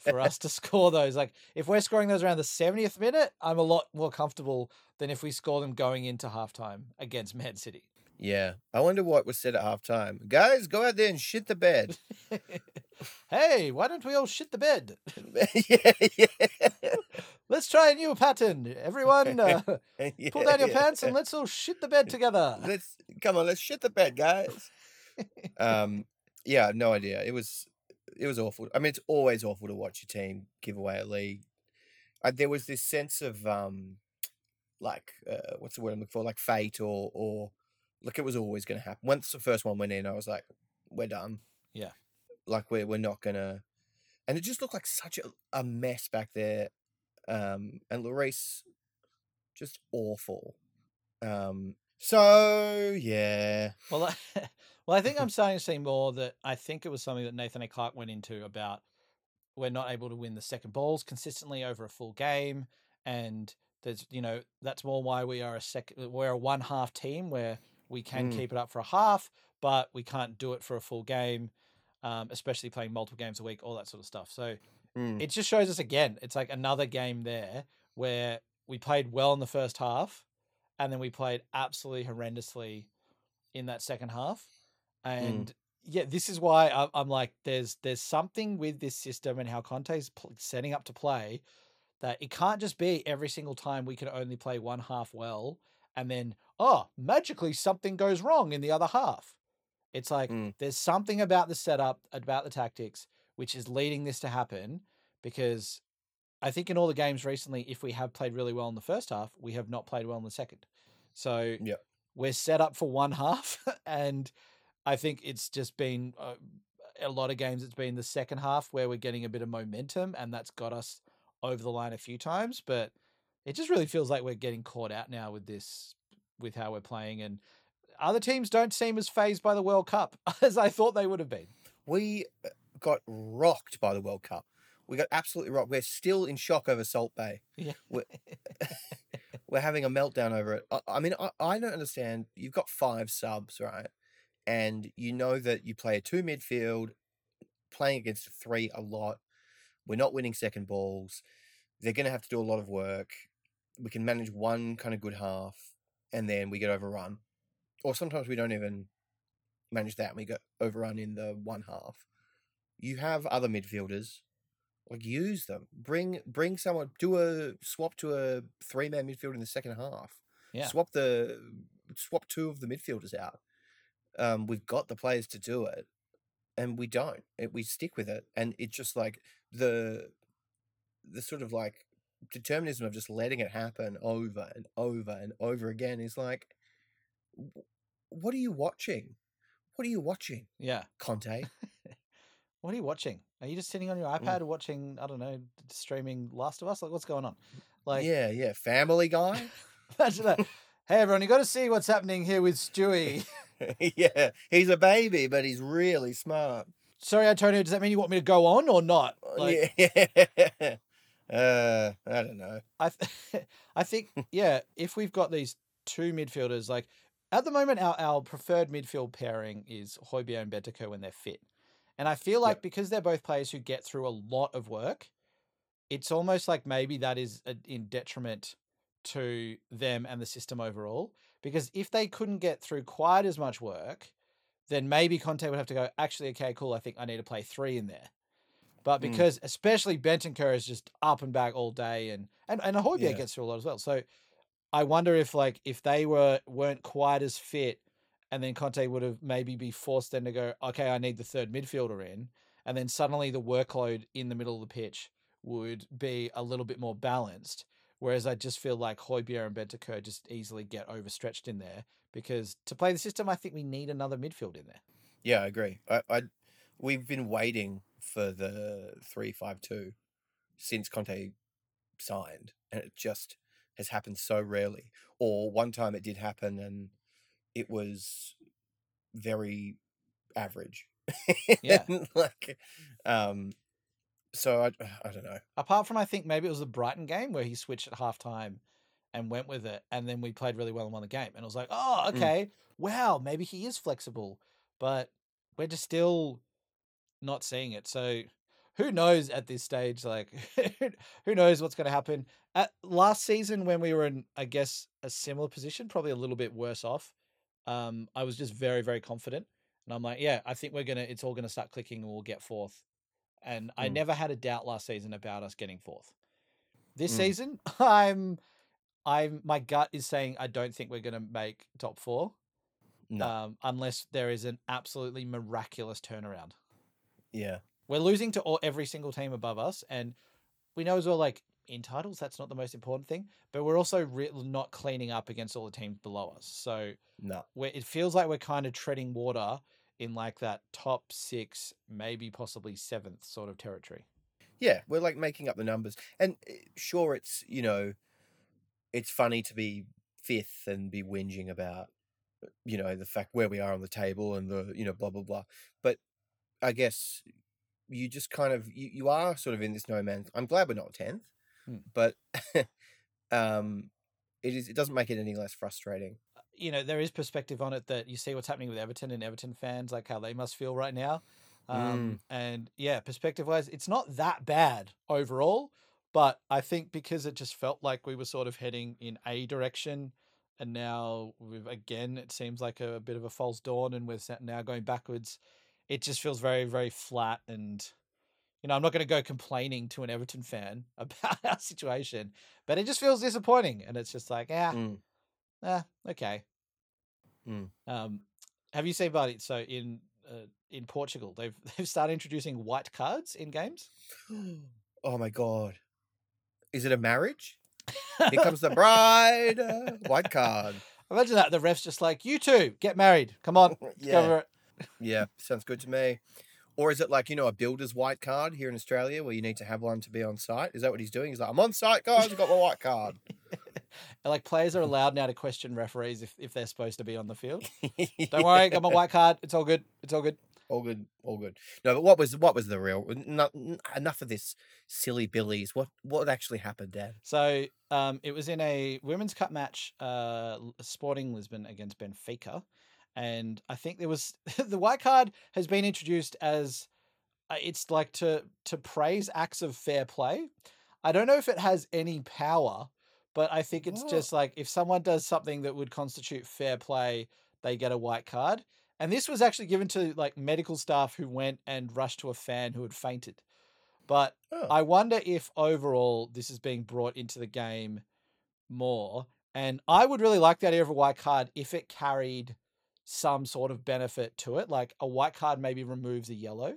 for us to score those. Like if we're scoring those around the 70th minute, I'm a lot more comfortable than if we score them going into halftime against Man City. yeah. I wonder what was said at halftime. Guys, go out there and shit the bed. hey, why don't we all shit the bed? yeah, yeah. Let's try a new pattern. Everyone, uh, yeah, pull down your yeah. pants and let's all shit the bed together. let's come on, let's shit the bed, guys. um, yeah, no idea. It was it was awful. I mean, it's always awful to watch your team give away a lead. Uh, there was this sense of um, like uh, what's the word I'm looking for? Like fate or or like it was always going to happen. Once the first one went in, I was like, we're done. Yeah. like we're we're not gonna. And it just looked like such a, a mess back there. Um, and Lloris, just awful. Um, so yeah, Well, I, well, I think I'm starting to see more that I think it was something that Nathan A. Clark went into about we're not able to win the second balls consistently over a full game, and there's you know that's more why we are a second we're a one half team where we can Mm. keep it up for a half, but we can't do it for a full game, um, especially playing multiple games a week, all that sort of stuff. So Mm. it just shows us again. It's like another game there where we played well in the first half, and then we played absolutely horrendously in that second half. And yeah, this is why I'm, I'm like, there's there's something with this system and how Conte's pl- setting up to play that it can't just be every single time we can only play one half well, and then oh magically something goes wrong in the other half. It's like Mm. there's something about the setup, about the tactics, which is leading this to happen because I think in all the games recently, if we have played really well in the first half, we have not played well in the second. So Yep. we're set up for one half, and I think it's just been uh, a lot of games. It's been the second half where we're getting a bit of momentum, and that's got us over the line a few times. But it just really feels like we're getting caught out now with this, with how we're playing, and other teams don't seem as phased by the World Cup as I thought they would have been. we uh, got rocked by the World Cup. We got absolutely rocked. We're still in shock over Salt Bae. Yeah. We're, we're having a meltdown over it. I, I mean, I, I don't understand. You've got five subs, right? And you know that you play a two midfield, playing against a three a lot. We're not winning second balls. They're going to have to do a lot of work. We can manage one kind of good half, and then we get overrun. Or sometimes we don't even manage that and we get overrun in the one half. You have other midfielders, like use them. Bring bring someone do a swap to a three man midfield in the second half. Yeah. Swap the swap two of the midfielders out. Um, we've got the players to do it, and we don't. It, we stick with it, and it's just like the the sort of like determinism of just letting it happen over and over and over again is like, what are you watching? What are you watching, Yeah. Conte? What are you watching? Are you just sitting on your Mm. iPad watching, I don't know, streaming Last of Us? Like, what's going on? Like, yeah, yeah, Family Guy. imagine that. Hey, everyone, you got to see what's happening here with Stewie. yeah, he's a baby, but he's really smart. Sorry, Antonio, does that mean you want me to go on or not? Like, yeah. Uh, I don't know. I, th- I think, yeah, if we've got these two midfielders, like at the moment, our, our preferred midfield pairing is Højbjerg and Bentancur when they're fit. And I feel like because they're both players who get through a lot of work, it's almost like maybe that is a, in detriment to them and the system overall. Because if they couldn't get through quite as much work, then maybe Conte would have to go, actually, okay, cool, I think I need to play three in there. But Mm. because especially Bentancur is just up and back all day and and, and Højbjerg Yeah. gets through a lot as well. So I wonder if like if they were weren't quite as fit and then Conte would have maybe be forced then to go, okay, I need the third midfielder in, and then suddenly the workload in the middle of the pitch would be a little bit more balanced. Whereas I just feel like Højbjerg and Bentancur just easily get overstretched in there because to play the system, I think we need another midfield in there. Yeah, I agree. I, I we've been waiting for the three five two since Conte signed, and it just has happened so rarely. Or one time it did happen, and it was very average. Yeah. like, um, so I I don't know. Apart from I think maybe it was the Brighton game where he switched at halftime and went with it, and then we played really well and won the game. And it was like, oh, Mm. okay, wow, maybe he is flexible, but we're just still not seeing it. So who knows at this stage? Like, who knows what's going to happen? At last season, when we were in, I guess, a similar position, probably a little bit worse off. Um, I was just very, very confident, And I'm like, yeah, I think we're gonna. It's all gonna start clicking, and we'll get fourth. And I Mm. never had a doubt last season about us getting fourth. This Mm. season, I'm, I'm. My gut is saying I don't think we're gonna make top four, No. um, unless there is an absolutely miraculous turnaround. yeah. We're losing to all, every single team above us, and we know as well, like in titles, that's not the most important thing. But we're also re- not cleaning up against all the teams below us. So No. we're, it feels like we're kind of treading water in like that top six, maybe possibly seventh sort of territory. Yeah, we're like making up the numbers. And eh, sure, it's, you know, it's funny to be fifth and be whinging about, you know, the fact where we are on the table and the, you know, blah, blah, blah. But I guess you just kind of, you, you are sort of in this no man's. I'm glad we're not 10th, Hmm. but um, it is, it doesn't make it any less frustrating. You know, there is perspective on it that you see what's happening with Everton and Everton fans, like how they must feel right now. Um, And yeah, perspective wise, it's not that bad overall. But I think because it just felt like we were sort of heading in a direction, and now we've again, it seems like a, bit of a false dawn, and we're now going backwards. It just feels very, very flat. And, you know, I'm not going to go complaining to an Everton fan about our situation, but it just feels disappointing. And it's just like, yeah, Mm. ah, okay. Mm. Um, have you seen, buddy? So in uh, in Portugal, they've they've started introducing white cards in games. Oh my God. Is it a marriage? Here comes the bride. uh, White card. Imagine that the refs just like you two get married. Come on, Yeah. it. Yeah, sounds good to me. Or is it like, you know, a builder's white card here in Australia where you need to have one to be on site? Is that what he's doing? He's like, I'm on site, guys. I've got my white card. And like players are allowed now to question referees if, if they're supposed to be on the field. Don't worry, got my white card. It's all good. It's all good. All good, all good. No, but what was what was the real? No, enough of this silly billies. What what actually happened, Dad? So um, it was in a women's cup match, uh, Sporting Lisbon against Benfica, and I think there was the white card has been introduced as uh, it's like to to praise acts of fair play. I don't know if it has any power, but I think it's What? just like if someone does something that would constitute fair play, they get a white card. And this was actually given to like medical staff who went and rushed to a fan who had fainted. But Oh. I wonder if overall this is being brought into the game more. And I would really like the idea of a white card if it carried some sort of benefit to it. Like a white card maybe removes a yellow.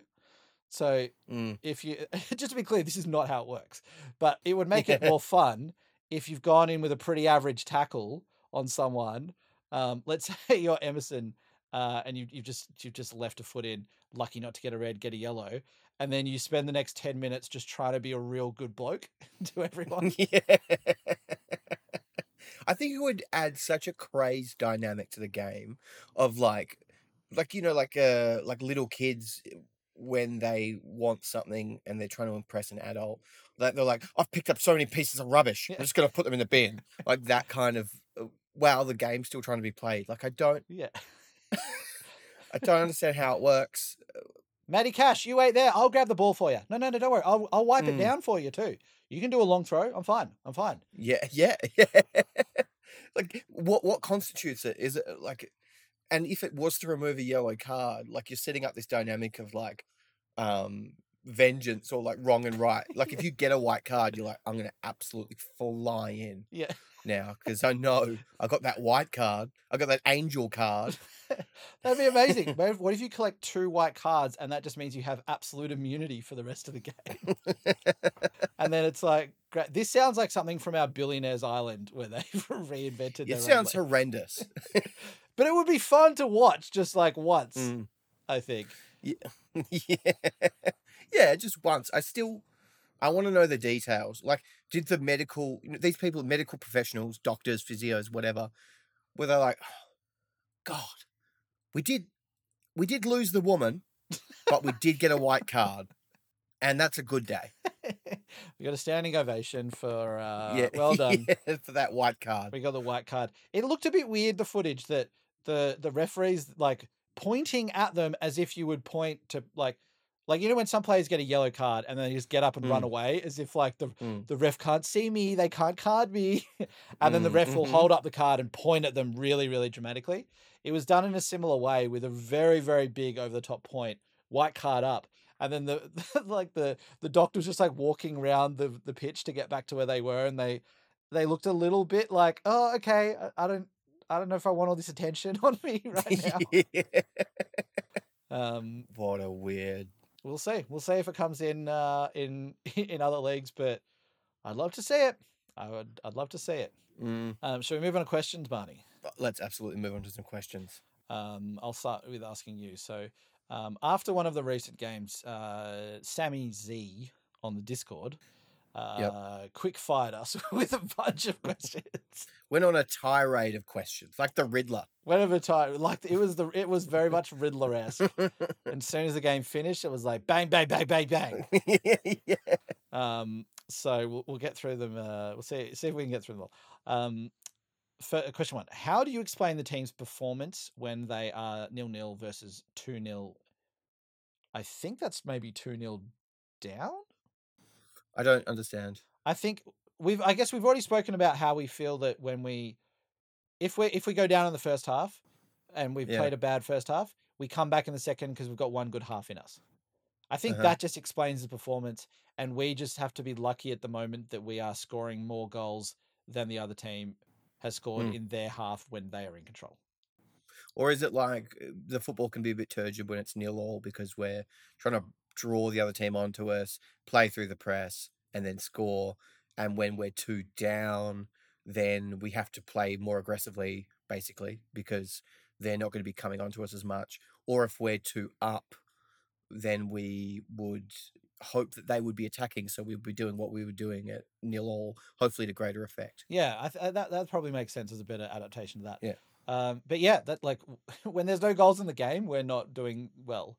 So Mm. if you just to be clear, this is not how it works. But it would make it more fun if you've gone in with a pretty average tackle on someone. Um, let's say you're Emerson uh, and you, you've just you've just left a foot in, lucky not to get a red, get a yellow, and then you spend the next ten minutes just trying to be a real good bloke to everyone. yeah. I think it would add such a crazy dynamic to the game of like like you know like uh like little kids eh, when they want something and they're trying to impress an adult like they're like I've picked up so many pieces of rubbish. I'm just going to put them in the bin like that kind of uh, wow the game's still trying to be played like I don't yeah. I don't understand how it works Matty Cash, you wait there. I'll grab the ball for you. No, no, no, don't worry. I'll I'll wipe it Mm. down for you too. You can do a long throw. I'm fine. I'm fine. Yeah, yeah, yeah. like what what constitutes it? Is it uh, like and if it was to remove a yellow card, like you're setting up this dynamic of like um vengeance or like wrong and right. Like if you get a white card, you're like, I'm gonna absolutely fly in Yeah. Now because I know I got that white card. I got that angel card. That'd be amazing. What if- what if you collect two white cards and that just means you have absolute immunity for the rest of the game? and then it's like, great. This sounds like something from our Billionaires Island where they've reinvented. It sounds horrendous. but it would be fun to watch just like once. Mm. I think. yeah. yeah, just once. I still I want to know the details. Like, did the medical you know, these people, medical professionals, doctors, physios, whatever, were they like, God, we did we did lose the woman, but we did get a white card. And that's a good day. we got a standing ovation for uh, yeah. well done. yeah, for that white card. We got the white card. It looked a bit weird the footage that the the referees like pointing at them as if you would point to like Like you know when some players get a yellow card and then they just get up and run Mm. away as if like the Mm. the ref can't see me, they can't card me, and then the Mm, ref will mhm. hold up the card and point at them really really dramatically. It was done in a similar way with a very very big over the top point, white card up, and then the like the the doctor was just like walking around the the pitch to get back to where they were, and they they looked a little bit like, oh okay, I, I don't. I don't know if I want all this attention on me right now. Yeah. Um, What a weird. We'll see. We'll see if it comes in uh, in in other leagues, but I'd love to see it. I would. I'd love to see it. Mm. Um, shall we move on to questions, Barney? Let's absolutely move on to some questions. Um, I'll start with asking you. So, um, after one of the recent games, uh, Sammy Z on the Discord, uh, quick fired us with a bunch of questions. Went on a tirade of questions, like the Riddler. Went on a time, like it was the, it was very much Riddler esque. and as soon as the game finished, it was like bang, bang, bang, bang, bang. yeah. Um, so we'll, we'll get through them. Uh, we'll see see if we can get through them all. Um, for, question one: How do you explain the team's performance when they are nil nil versus two 0 I think that's maybe two 0 down. I don't understand. I think we've. I guess we've already spoken about how we feel that when we, if we if we go down in the first half, and we've Yeah. played a bad first half, we come back in the second because we've got one good half in us. I think Uh-huh. that just explains the performance, and we just have to be lucky at the moment that we are scoring more goals than the other team has scored Mm. in their half when they are in control. Or is it like uh, the football can be a bit turgid when it's nil all because we're trying to draw the other team onto us, play through the press, and then score. And when we're two down, then we have to play more aggressively, basically, because they're not going to be coming onto us as much. Or if we're two up, then we would hope that they would be attacking, so we'd be doing what we were doing at nil all, hopefully to greater effect. Yeah, I th- that that probably makes sense as a better adaptation to that. Yeah. Um, but yeah, that like when there's no goals in the game, we're not doing well.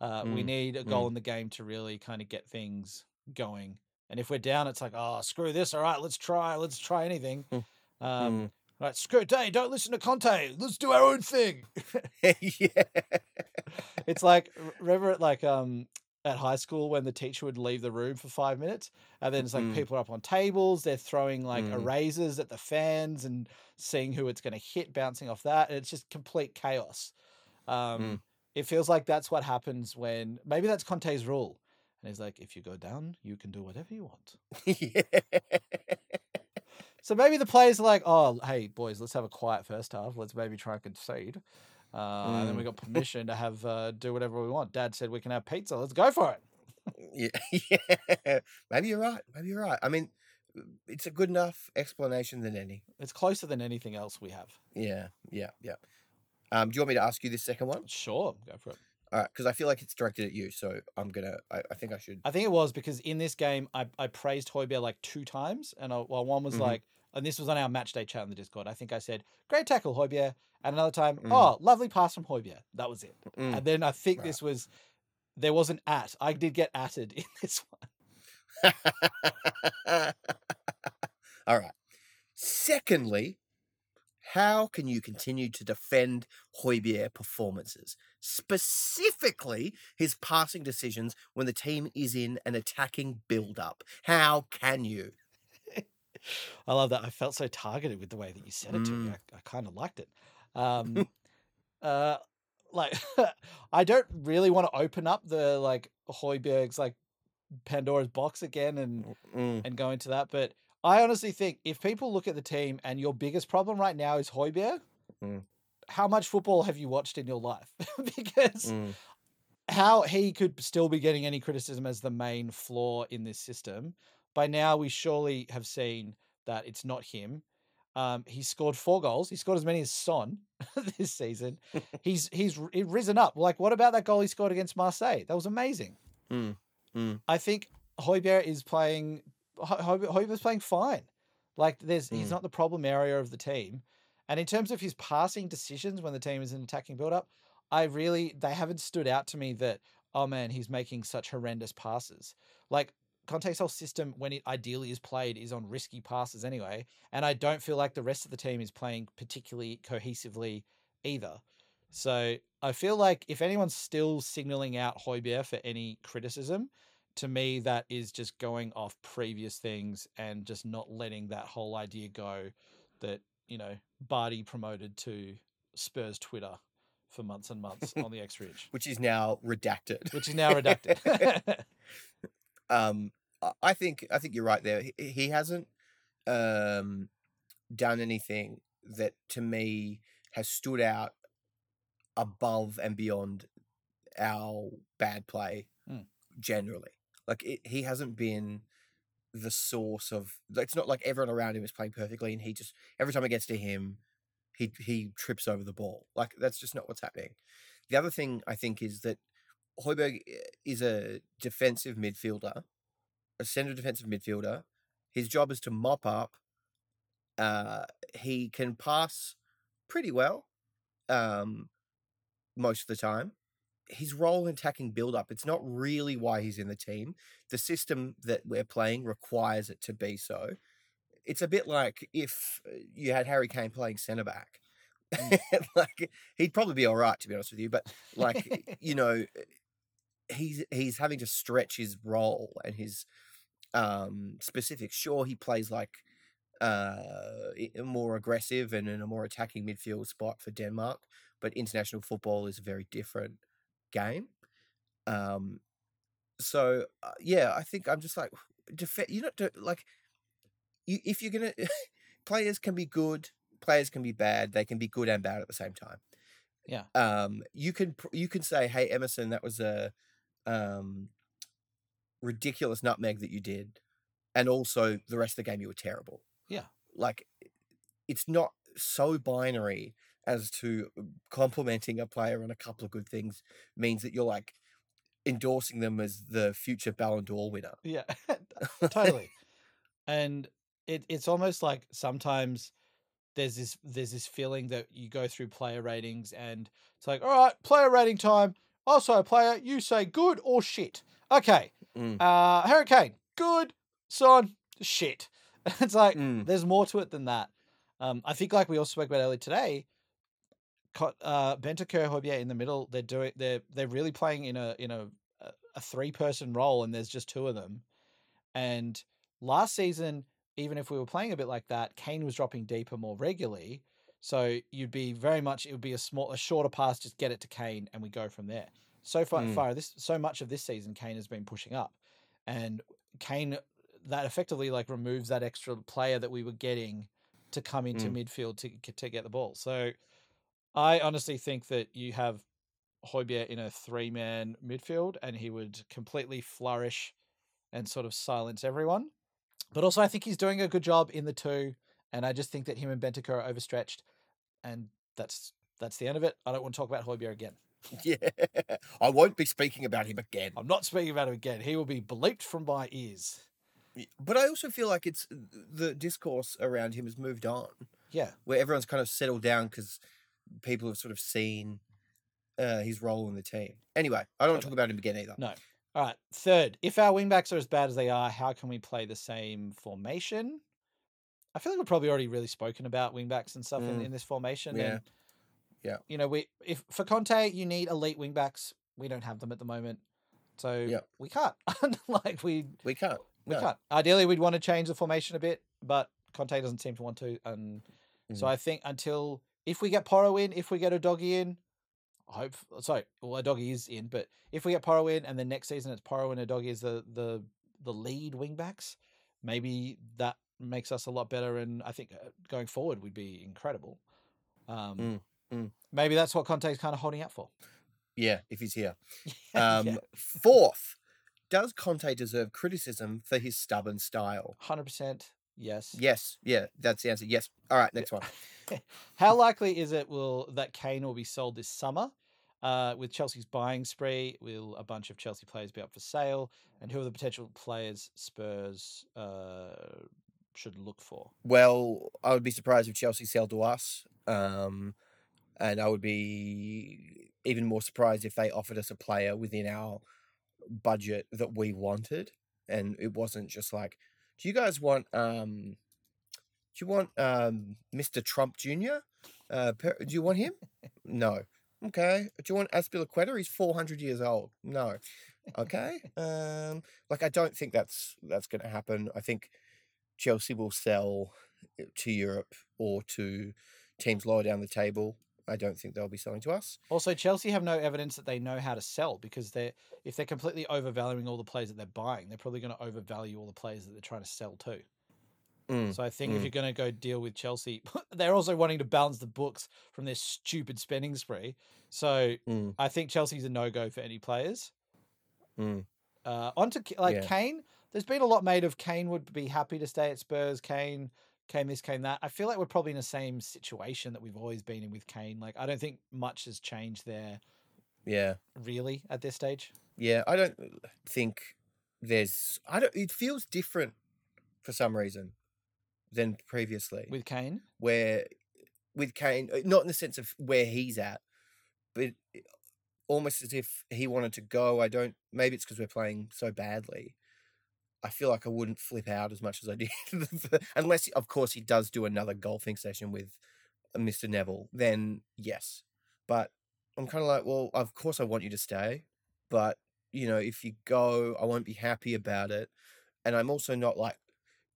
Uh, We Mm, need a goal in the game to really kind of get things going. And if we're down, it's like, oh, screw this. All right, let's try. Let's try anything. Mm, Um, Mm. Right, screw day. Don't listen to Conte. Let's do our own thing. yeah. it's like remember at like um at high school when the teacher would leave the room for five minutes and then it's like Mm. people are up on tables they're throwing like Mm. erasers at the fans and seeing who it's going to hit bouncing off that and it's just complete chaos um Mm. It feels like that's what happens when maybe that's conte's rule and he's like if you go down you can do whatever you want yeah. so maybe the players are like oh hey boys let's have a quiet first half let's maybe try and concede uh, and then we Mm. got permission to have uh, do whatever we want. Dad said we can have pizza. Let's go for it. Yeah, yeah. Maybe you're right. Maybe you're right. I mean, it's a good enough explanation than any. It's closer than anything else we have. Yeah, yeah, yeah. Um, do you want me to ask you this second one? Sure, go for it. All right, because I feel like it's directed at you, so I'm gonna. I, I think I should. I think it was because in this game I, I praised Højbjerg like two times, and I, well, one was Mhm. like, and this was on our match day chat in the Discord. I think I said, "Great tackle, Højbjerg," and another time, Mm. "Oh, lovely pass from Højbjerg." That was it. Mm. And then I think Right. this was there was an at. I did get atted in this one. All right. Secondly, how can you continue to defend Højbjerg performances, specifically his passing decisions when the team is in an attacking build-up? How can you? I love that. I felt so targeted with the way that you said it to me. Mm. I, I kind of liked it. Um, uh, like I don't really want to open up the like Højbjerg's like Pandora's box again and Mm, and go into that, but I honestly think if people look at the team and your biggest problem right now is Højbjerg, Mm. how much football have you watched in your life? because mm, how he could still be getting any criticism as the main flaw in this system. By now, we surely have seen that it's not him. Um, he scored four goals. He scored as many as Son this season. he's he's risen up. Like, what about that goal he scored against Marseille? That was amazing. mm, mm. I think Højbjerg is playing. Ho- Ho- Højbjerg's playing fine. Like, there's he's Mm. not the problem area of the team. And in terms of his passing decisions when the team is in attacking build up, I really they haven't stood out to me that oh man he's making such horrendous passes. Like Conte's whole system when it ideally is played is on risky passes anyway, and I don't feel like the rest of the team is playing particularly cohesively either. So I feel like if anyone's still signaling out Højbjerg for any criticism, to me that is just going off previous things and just not letting that whole idea go that, you know, Barty promoted to Spurs Twitter for months and months on the X Ridge, which is now redacted. which is now redacted. um, I- think I think you're right there. He, he hasn't um, done anything that to me has stood out above and beyond our bad play Mm. generally. Like it, he hasn't been the source of. It's not like everyone around him is playing perfectly, and he just every time it gets to him, he he trips over the ball. Like that's just not what's happening. The other thing I think is that Højbjerg eh, is a defensive midfielder, a centre defensive midfielder. His job is to mop up. Uh, he can pass pretty well, um, most of the time. His role in attacking build up, it's not really why he's in the team. The system that we're playing requires it to be so. It's a bit like if uh, you had Harry Kane playing centre back. like he'd probably be all right to be honest with you, but like you know he's he's having to stretch his role and his um specifics sure he plays like uh more aggressive and in a more attacking midfield spot for denmark but international football is very different game um so uh, yeah i think i'm just like def- you're not do- like you, if you're gonna players can be good players can be bad they can be good and bad at the same time Yeah. um you can you can say hey emerson that was a um ridiculous nutmeg that you did and also the rest of the game you were terrible Yeah. like it's not so binary as to uh, complimenting a player on a couple of good things means that you're like endorsing them as the future Ballon d'Or winner. Yeah, totally. And it it's almost like sometimes there's this there's this feeling that you go through player ratings and it's like, all right, player rating time. I'll a player, you say good or shit. Okay. Mm. Uh Hurricane, good, Son, shit. It's like Mm. there's more to it than that. Um, I think like we also spoke about earlier today, uh, Højbjerg in the middle. They're doing. They're they're really playing in a in a a- three person role, and there's just two of them. And last season, even if we were playing a bit like that, Kane was dropping deeper more regularly. So you'd be very much. It would be a small, a shorter pass. Just get it to Kane, and we go from there. So far, Mm. far this so much of this season, Kane has been pushing up, and Kane that effectively like removes that extra player that we were getting to come into midfield to to get the ball. So I honestly think that you have Højbjerg in a three man midfield and he would completely flourish and sort of silence everyone. But also I think he's doing a good job in the two and I just think that him and Bentancur are overstretched and that's that's the end of it. I don't want to talk about Højbjerg again. Yeah, I won't be speaking about him again. I'm not speaking about him again. He will be bleeped from my ears. But I also feel like it's the discourse around him has moved on, Yeah. where everyone's kind of settled down because people have sort of seen uh, his role in the team. Anyway, I don't want to talk about him again either. No. All right. Third, if our wingbacks are as bad as they are, how can we play the same formation? I feel like we've probably already really spoken about wingbacks and stuff in, Mm. in this formation. Yeah. And, Yeah. You know, we if for Conte you need elite wingbacks. We don't have them at the moment, so Yeah. we can't. like we We can't. we no. can't. Ideally, we'd want to change the formation a bit, but Conte doesn't seem to want to. And so Mm. I think until if we get Porro in, if we get Udogie in, I hope sorry, well Udogie is in, but if we get Porro in and then next season it's Porro and Udogie is the the the lead wing backs, maybe that makes us a lot better. And I think uh, going forward would be incredible. Um, Mm, mm. Maybe that's what Conte's kind of holding out for. Yeah, if he's here. Yeah, Um, Fourth, does Conte deserve criticism for his stubborn style? hundred percent. Yes. Yes. Yeah, that's the answer. Yes. All right, next one. How likely is it will that Kane will be sold this summer? Uh, with Chelsea's buying spree, will a bunch of Chelsea players be up for sale? And who are the potential players Spurs uh, should look for? Well, I would be surprised if Chelsea sell to us. Um, and I would be even more surprised if they offered us a player within our budget that we wanted. And it wasn't just like, do you guys want um do you want um Mr. Trump Jr.? Uh per- do you want him? No. Okay. Do you want Azpilicueta? He's 400 years old. No. Okay. um, like I don't think that's that's going to happen. I think Chelsea will sell to Europe or to teams lower down the table. I don't think they'll be selling to us. Also, Chelsea have no evidence that they know how to sell because they're if they're completely overvaluing all the players that they're buying, they're probably going to overvalue all the players that they're trying to sell too. Mm, So I think if mm. you're going to go deal with Chelsea, they're also wanting to balance the books from their stupid spending spree. So Mm. I think Chelsea's a no go for any players. Mm. Uh, onto K- like Yeah. Kane. There's been a lot made of Kane would be happy to stay at Spurs. Kane came this, came that. I feel like we're probably in the same situation that we've always been in with Kane. Like I don't think much has changed there Yeah. really at this stage. Yeah. I don't think there's. I don't. It feels different for some reason than previously. with Kane. where with Kane, uh, not in the sense of where he's at, but almost as if he wanted to go. I don't. Maybe it's because we're playing so badly. I feel like I wouldn't flip out as much as I did, unless, of course, he does do another golfing session with uh, Mr. Neville. Then yes, but I'm kind of like, well, of course I want you to stay, but you know, if you go, I won't be happy about it, and I'm also not like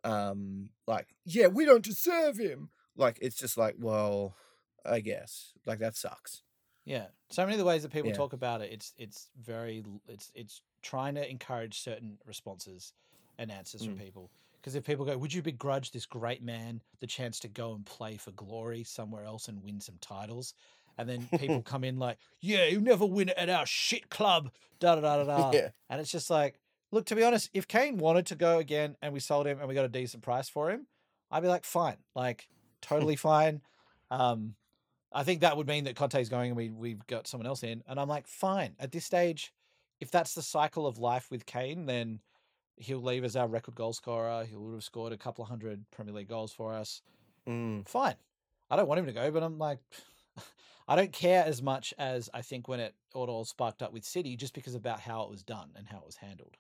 um like yeah we don't deserve him like it's just like well i guess like that sucks Yeah, so many of the ways that people Yeah. talk about it, it's it's very it's it's trying to encourage certain responses and answers from Mm. people. Because if people go, "Would you begrudge this great man the chance to go and play for glory somewhere else and win some titles?" And then people come in like, "Yeah, you never win at our shit club." Da da da da da. yeah And it's just like, look, to be honest, if Kane wanted to go again and we sold him and we got a decent price for him, I'd be like, fine, like totally fine. Um, I think that would mean that Conte's going and we we've got someone else in, and I'm like, fine. At this stage, if that's the cycle of life with Kane, then he'll leave as our record goal scorer. He would have scored a couple of hundred Premier League goals for us. Mm, Fine. I don't want him to go, but I'm like, I don't care as much as I think when it all sparked up with City, just because about how it was done and how it was handled.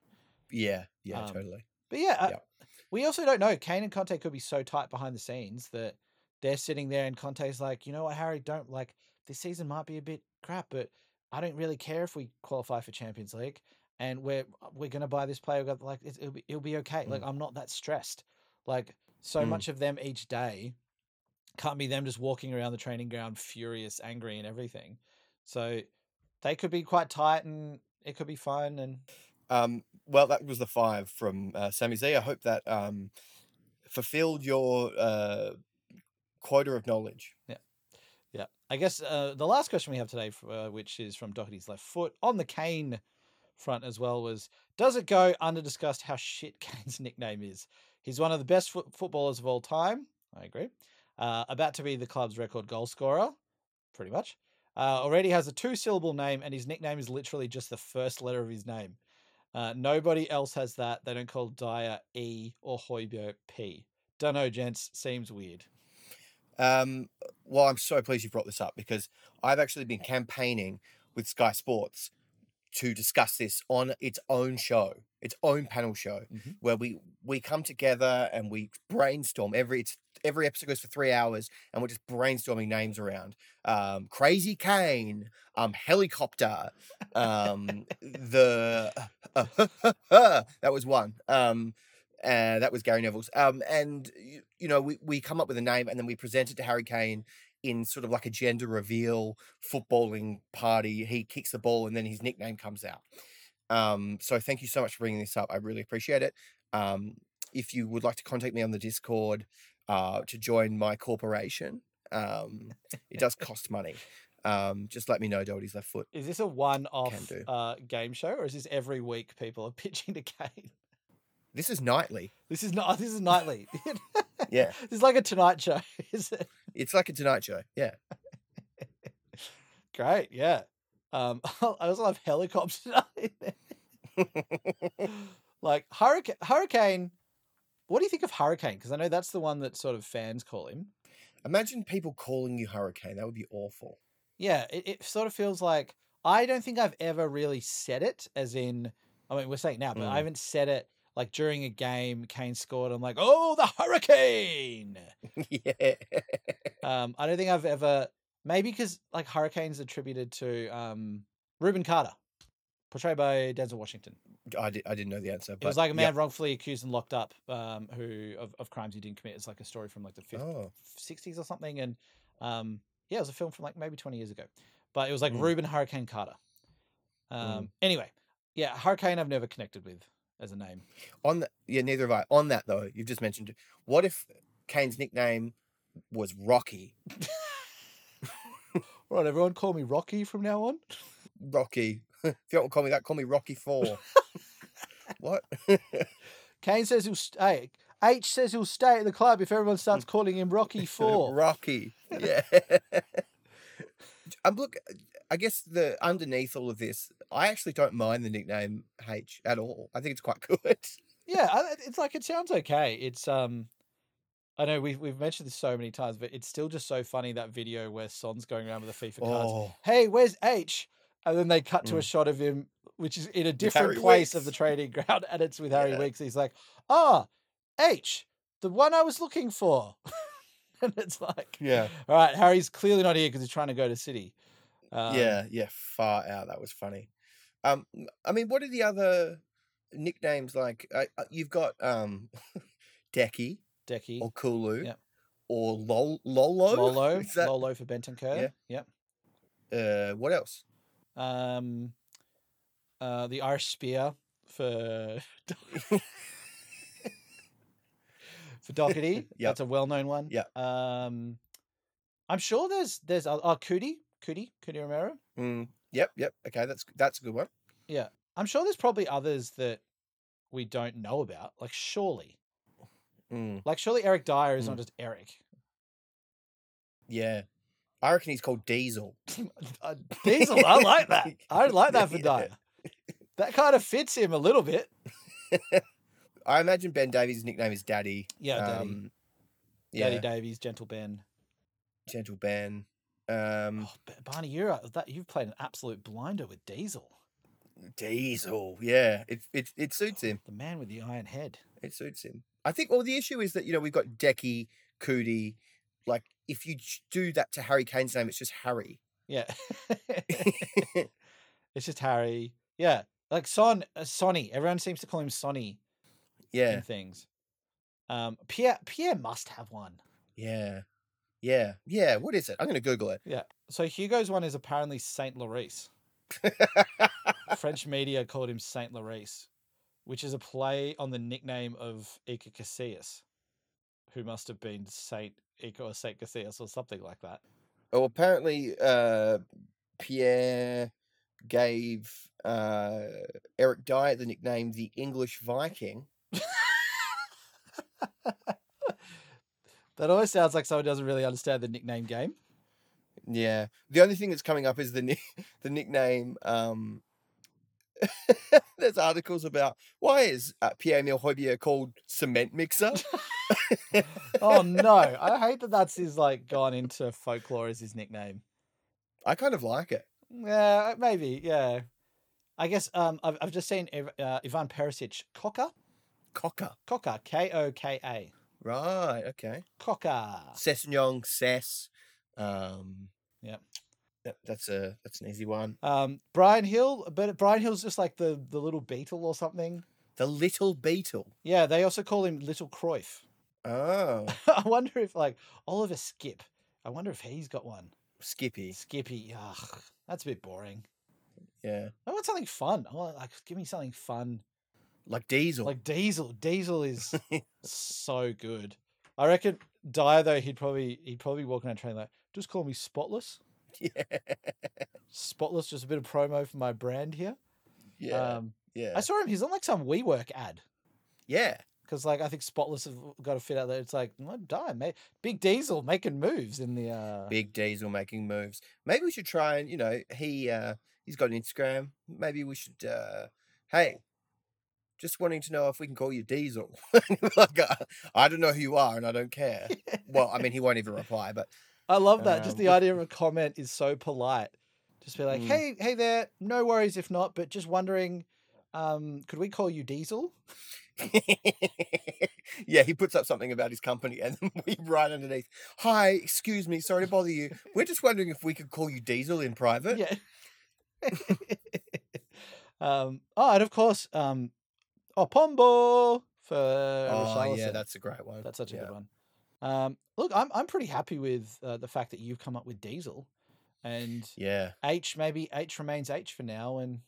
Yeah yeah Um, totally But yeah, Yep. we also don't know. Kane and Conte could be so tight behind the scenes that they're sitting there and Conte's like, you know what, Harry, don't like this season might be a bit crap, but I don't really care if we qualify for Champions League and we're we're gonna buy this player. Like it'll be it'll be okay. Like I'm not that stressed. Like so Mm. much of them each day can't be them just walking around the training ground furious, angry, and everything. So they could be quite tight and it could be fun and um well that was the five from uh, Sami Z. I hope that um fulfilled your uh quota of knowledge Yeah, Yeah. I guess uh, the last question we have today, uh, which is from Doherty's left foot on the Kane front as well, was Does it go under discussed how shit Kane's nickname is? He's one of the best foot footballers of all time. I agree. Uh, about to be the club's record goal scorer, pretty much. Uh, already has a two syllable name, and his nickname is literally just the first letter of his name. Uh, nobody else has that. They don't call Dier E or Højbjerg P. Dunno, gents. Seems weird. Um, well, I'm so pleased you brought this up because I've actually been campaigning with Sky Sports to discuss this on its own show, its own panel show, Mhm. where we we come together and we brainstorm. Every it's every episode goes for three hours, and we're just brainstorming names around. Um, Crazy Kane, um, helicopter, um, the that was one. Um, uh, that was Gary Neville's. Um, and you, you know, we, we come up with a name and then we present it to Harry Kane in sort of like a gender reveal footballing party. He kicks the ball and then his nickname comes out. Um, so thank you so much for bringing this up. I really appreciate it. Um, if you would like to contact me on the Discord uh, to join my corporation, um, it does cost money. Um, just let me know, Doherty's left foot. Is this a one-off uh, game show, or is this every week people are pitching to Kane? This is nightly. This is not. This is nightly. Yeah, this is like a Tonight Show. Is it? it's like a Tonight Show. Yeah. Great. Yeah. Um, I also love helicopters. like hurricane. Hurricane. What do you think of Hurricane? Because I know that's the one that sort of fans call him. Imagine people calling you Hurricane. That would be awful. Yeah, it, it sort of feels like I don't think I've ever really said it, as in, I mean, we're saying it now, but Mm. I haven't said it like during a game. Kane scored. I'm like, oh, the hurricane. yeah. Um, I don't think I've ever Maybe because like Hurricane's attributed to um, Rubin Carter, portrayed by Denzel Washington. I, did, I didn't know the answer. It was like a man yeah. wrongfully accused and locked up, um, who of, of crimes he didn't commit. It's like a story from like the Oh. 60s or something, and um, yeah, it was a film from like maybe twenty years ago, but it was like Mm. Rubin Hurricane Carter. Um, Anyway, yeah, Hurricane I've never connected with as a name. On the, yeah, neither have I. On that though, you've just mentioned. What if Kane's nickname was Rocky? Right, everyone call me Rocky from now on. Rocky. if you don't call me that, call me Rocky Four. what? Kane says he'll stay. H says he'll stay at the club if everyone starts calling him Rocky Four. Rocky. Yeah. I'm look. I guess the underneath all of this, I actually don't mind the nickname H at all. I think it's quite good. yeah, it's like it sounds okay. It's um, I know we've we've mentioned this so many times, but it's still just so funny that video where Son's going around with the FIFA cards. Oh, Hey, where's H? And then they cut to a Mm. shot of him, which is in a different place of the training ground, and it's with Harry Yeah. Weeks. He's like, ah, H, the one I was looking for. and it's like, yeah, all right, Harry's clearly not here because he's trying to go to City. Um, yeah, yeah. Far out. That was funny. Um, I mean, what are the other nicknames like? Uh, uh, you've got um, Decky Decky, or Kulu, Yep. or Lol- Lolo. Lolo, Lolo for Bentancur. Yeah. Yep. Uh, what else? Um, uh, the Irish Spear for for Doherty. Yep. That's a well-known one. Yep. Um, I'm sure there's there's oh, oh Cuti, Cuti, Cuti Romero. Mm, yep, yep. Okay, that's that's a good one. Yeah, I'm sure there's probably others that we don't know about. Like surely, Mm, like surely Eric Dier is Mm. not just Eric. yeah, I reckon he's called Diesel. Uh, Diesel, I like that. I like that for Yeah. That kind of fits him a little bit. I imagine Ben Davies' nickname is Daddy. Yeah, Daddy. Um, yeah, Daddy Davies, Gentle Ben. Gentle Ben. Um, Oh, Barney, you're that you've played an absolute blinder with Diesel, Diesel. Yeah, it it it suits him. the man with the iron head. It suits him. I think. Well, the issue is that you know we've got Decky, Cuti. Like, if you do that to Harry Kane's name, it's just Harry. Yeah, it's just Harry. Yeah, like Son, uh, Sonny. Everyone seems to call him Sonny yeah, in things. Um, Pierre, Pierre must have one. yeah, yeah, yeah. What is it? I'm gonna Google it. Yeah. So Hugo's one is apparently Saint Lloris. French media called him Saint Lloris, which is a play on the nickname of Iker Casillas, who must have been Saint Or Saint Casillas or something like that. Oh, apparently, uh, Pierre gave uh, Eric Dier the nickname the English Viking. That always sounds like someone doesn't really understand the nickname game. Yeah. The only thing that's coming up is the ni- the nickname. Um, there's articles about why is uh, Pierre Emile Højbjerg called cement mixer? Oh no, I hate that that's his like gone into folklore as his nickname. I kind of like it. Yeah, maybe. Yeah, I guess. Um, I've I've just seen uh, Ivan Perisic Cocker Cocker. Cocker K O K A Right. Okay. Cocker. Sessegnon, Sess. Um, Yep. that's a that's an easy one. Um, Bryan Gil, but Bryan Gil's just like the the little beetle or something. The Little Beetle. Yeah, they also call him Little Cruyff. Oh, I wonder if like Oliver Skipp. I wonder if he's got one. Skippy. Skippy. Ugh, that's a bit boring. Yeah. I want something fun. I want like give me something fun. Like Diesel. Like Diesel. Diesel is so good. I reckon Dier though he'd probably he'd probably walk around train like just call me Spotless. yeah. Spotless, just a bit of promo for my brand here. Yeah. Um, yeah. I saw him. He's on like some WeWork ad yeah. because like I think Spotless have got to fit out there. It's like what Dier, mate. Big Diesel making moves in the. uh Big Diesel making moves. Maybe we should try and you know he uh he's got an Instagram. Maybe we should. uh Hey, just wanting to know if we can call you Diesel. like uh, I don't know who you are and I don't care. well, I mean he won't even reply, but I love that. Just Um, the idea of a comment is so polite. Just be like, Mm. hey, hey there. No worries if not, but just wondering, um, could we call you Diesel? yeah, he puts up something about his company and then we write underneath, Hi, excuse me, sorry to bother you. We're just wondering if we could call you Diesel in private. Yeah. um, oh, and of course, um, oh, Pombo for Oh, yeah, that's a great one. That's such a Yeah. good one. Um, look, I'm I'm pretty happy with uh, the fact that you've come up with Diesel, and Yeah. H maybe H remains H for now, and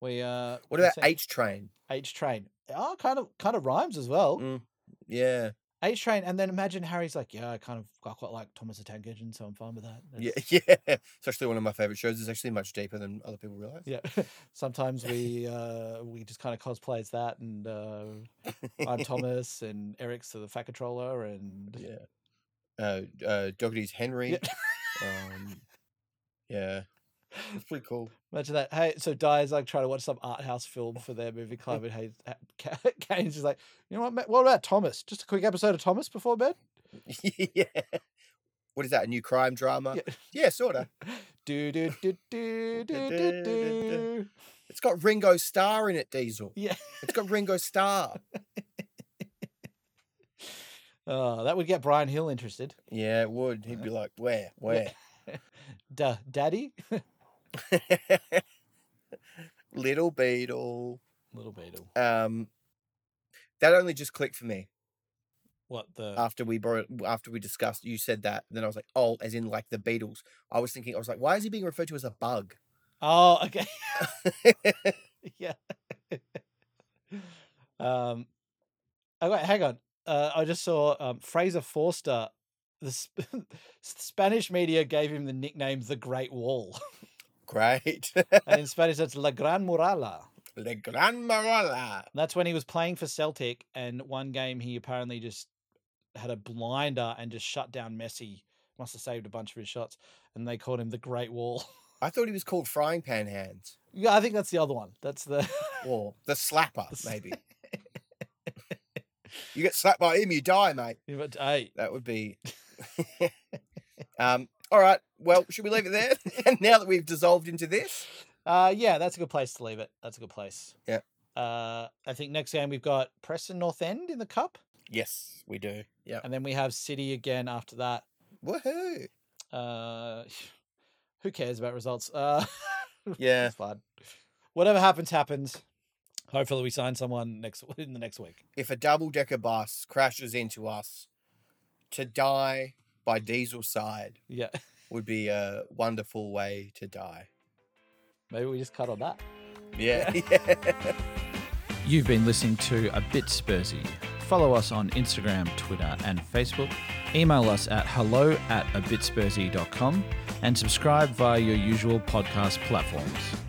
we uh. What about H Train? H train? Oh, kind of kind of rhymes as well. Mm. Yeah. H train, and then imagine Harry's like, yeah, I kind of I quite like Thomas the Tank Engine, so I'm fine with that. Yeah. That's- Yeah. It's actually one of my favorite shows. It's actually much deeper than other people realize. Yeah. Sometimes we uh we just kind of cosplay as that and uh I'm Thomas and Eric's the Fat Controller and Yeah. Uh, uh, Doherty's Henry. Yeah. Um, yeah. It's pretty cool. Imagine that. Hey, so Di's like trying to watch some art house film for their movie club, and hey, Kane's just like, you know what? mate, What about Thomas? Just a quick episode of Thomas before bed. yeah. What is that? A new crime drama? Yeah. Yeah, sort of. Do do do do do do do. It's got Ringo Starr in it, Diesel. Yeah. It's got Ringo Starr. Oh, that would get Bryan Gil interested. Yeah, it would. He'd uh, be like, where? Where? Duh, Daddy. Little Beetle. Little Beetle. Um, that only just clicked for me What the? after we brought after we discussed. You said that, then I was like, oh, as in like the Beatles. I was thinking, I was like, why is he being referred to as a bug? oh, okay. yeah. um. Oh wait, hang on. Uh, I just saw um, Fraser Forster. The Sp- Spanish media gave him the nickname the Great Wall, Great. and in Spanish it's La Gran Muralla. La Gran Marala. That's when he was playing for Celtic, and one game he apparently just had a blinder and just shut down Messi. Must have saved a bunch of his shots, and they called him the Great Wall. I thought he was called Frying Pan Hands. yeah, I think that's the other one. That's the Or the slapper, maybe. you get slapped by him, you die, mate. But, hey, That would be. um. All right. Well, should we leave it there? and now that we've dissolved into this, Uh, yeah, that's a good place to leave it. That's a good place. Yeah. Uh, I think next game we've got Preston North End in the cup, yes, we do. Yeah. and then we have City again after that. Woohoo! Uh, who cares about results? Uh, Yeah. Whatever happens, happens. Hopefully, we sign someone next in the next week. If a double decker bus crashes into us, to die by diesel side Yeah, would be a wonderful way to die. maybe we just cut on that. Yeah. yeah. You've been listening to A Bit Spursy. Follow us on Instagram, Twitter, and Facebook. Email us at hello at abitspursy.com and subscribe via your usual podcast platforms.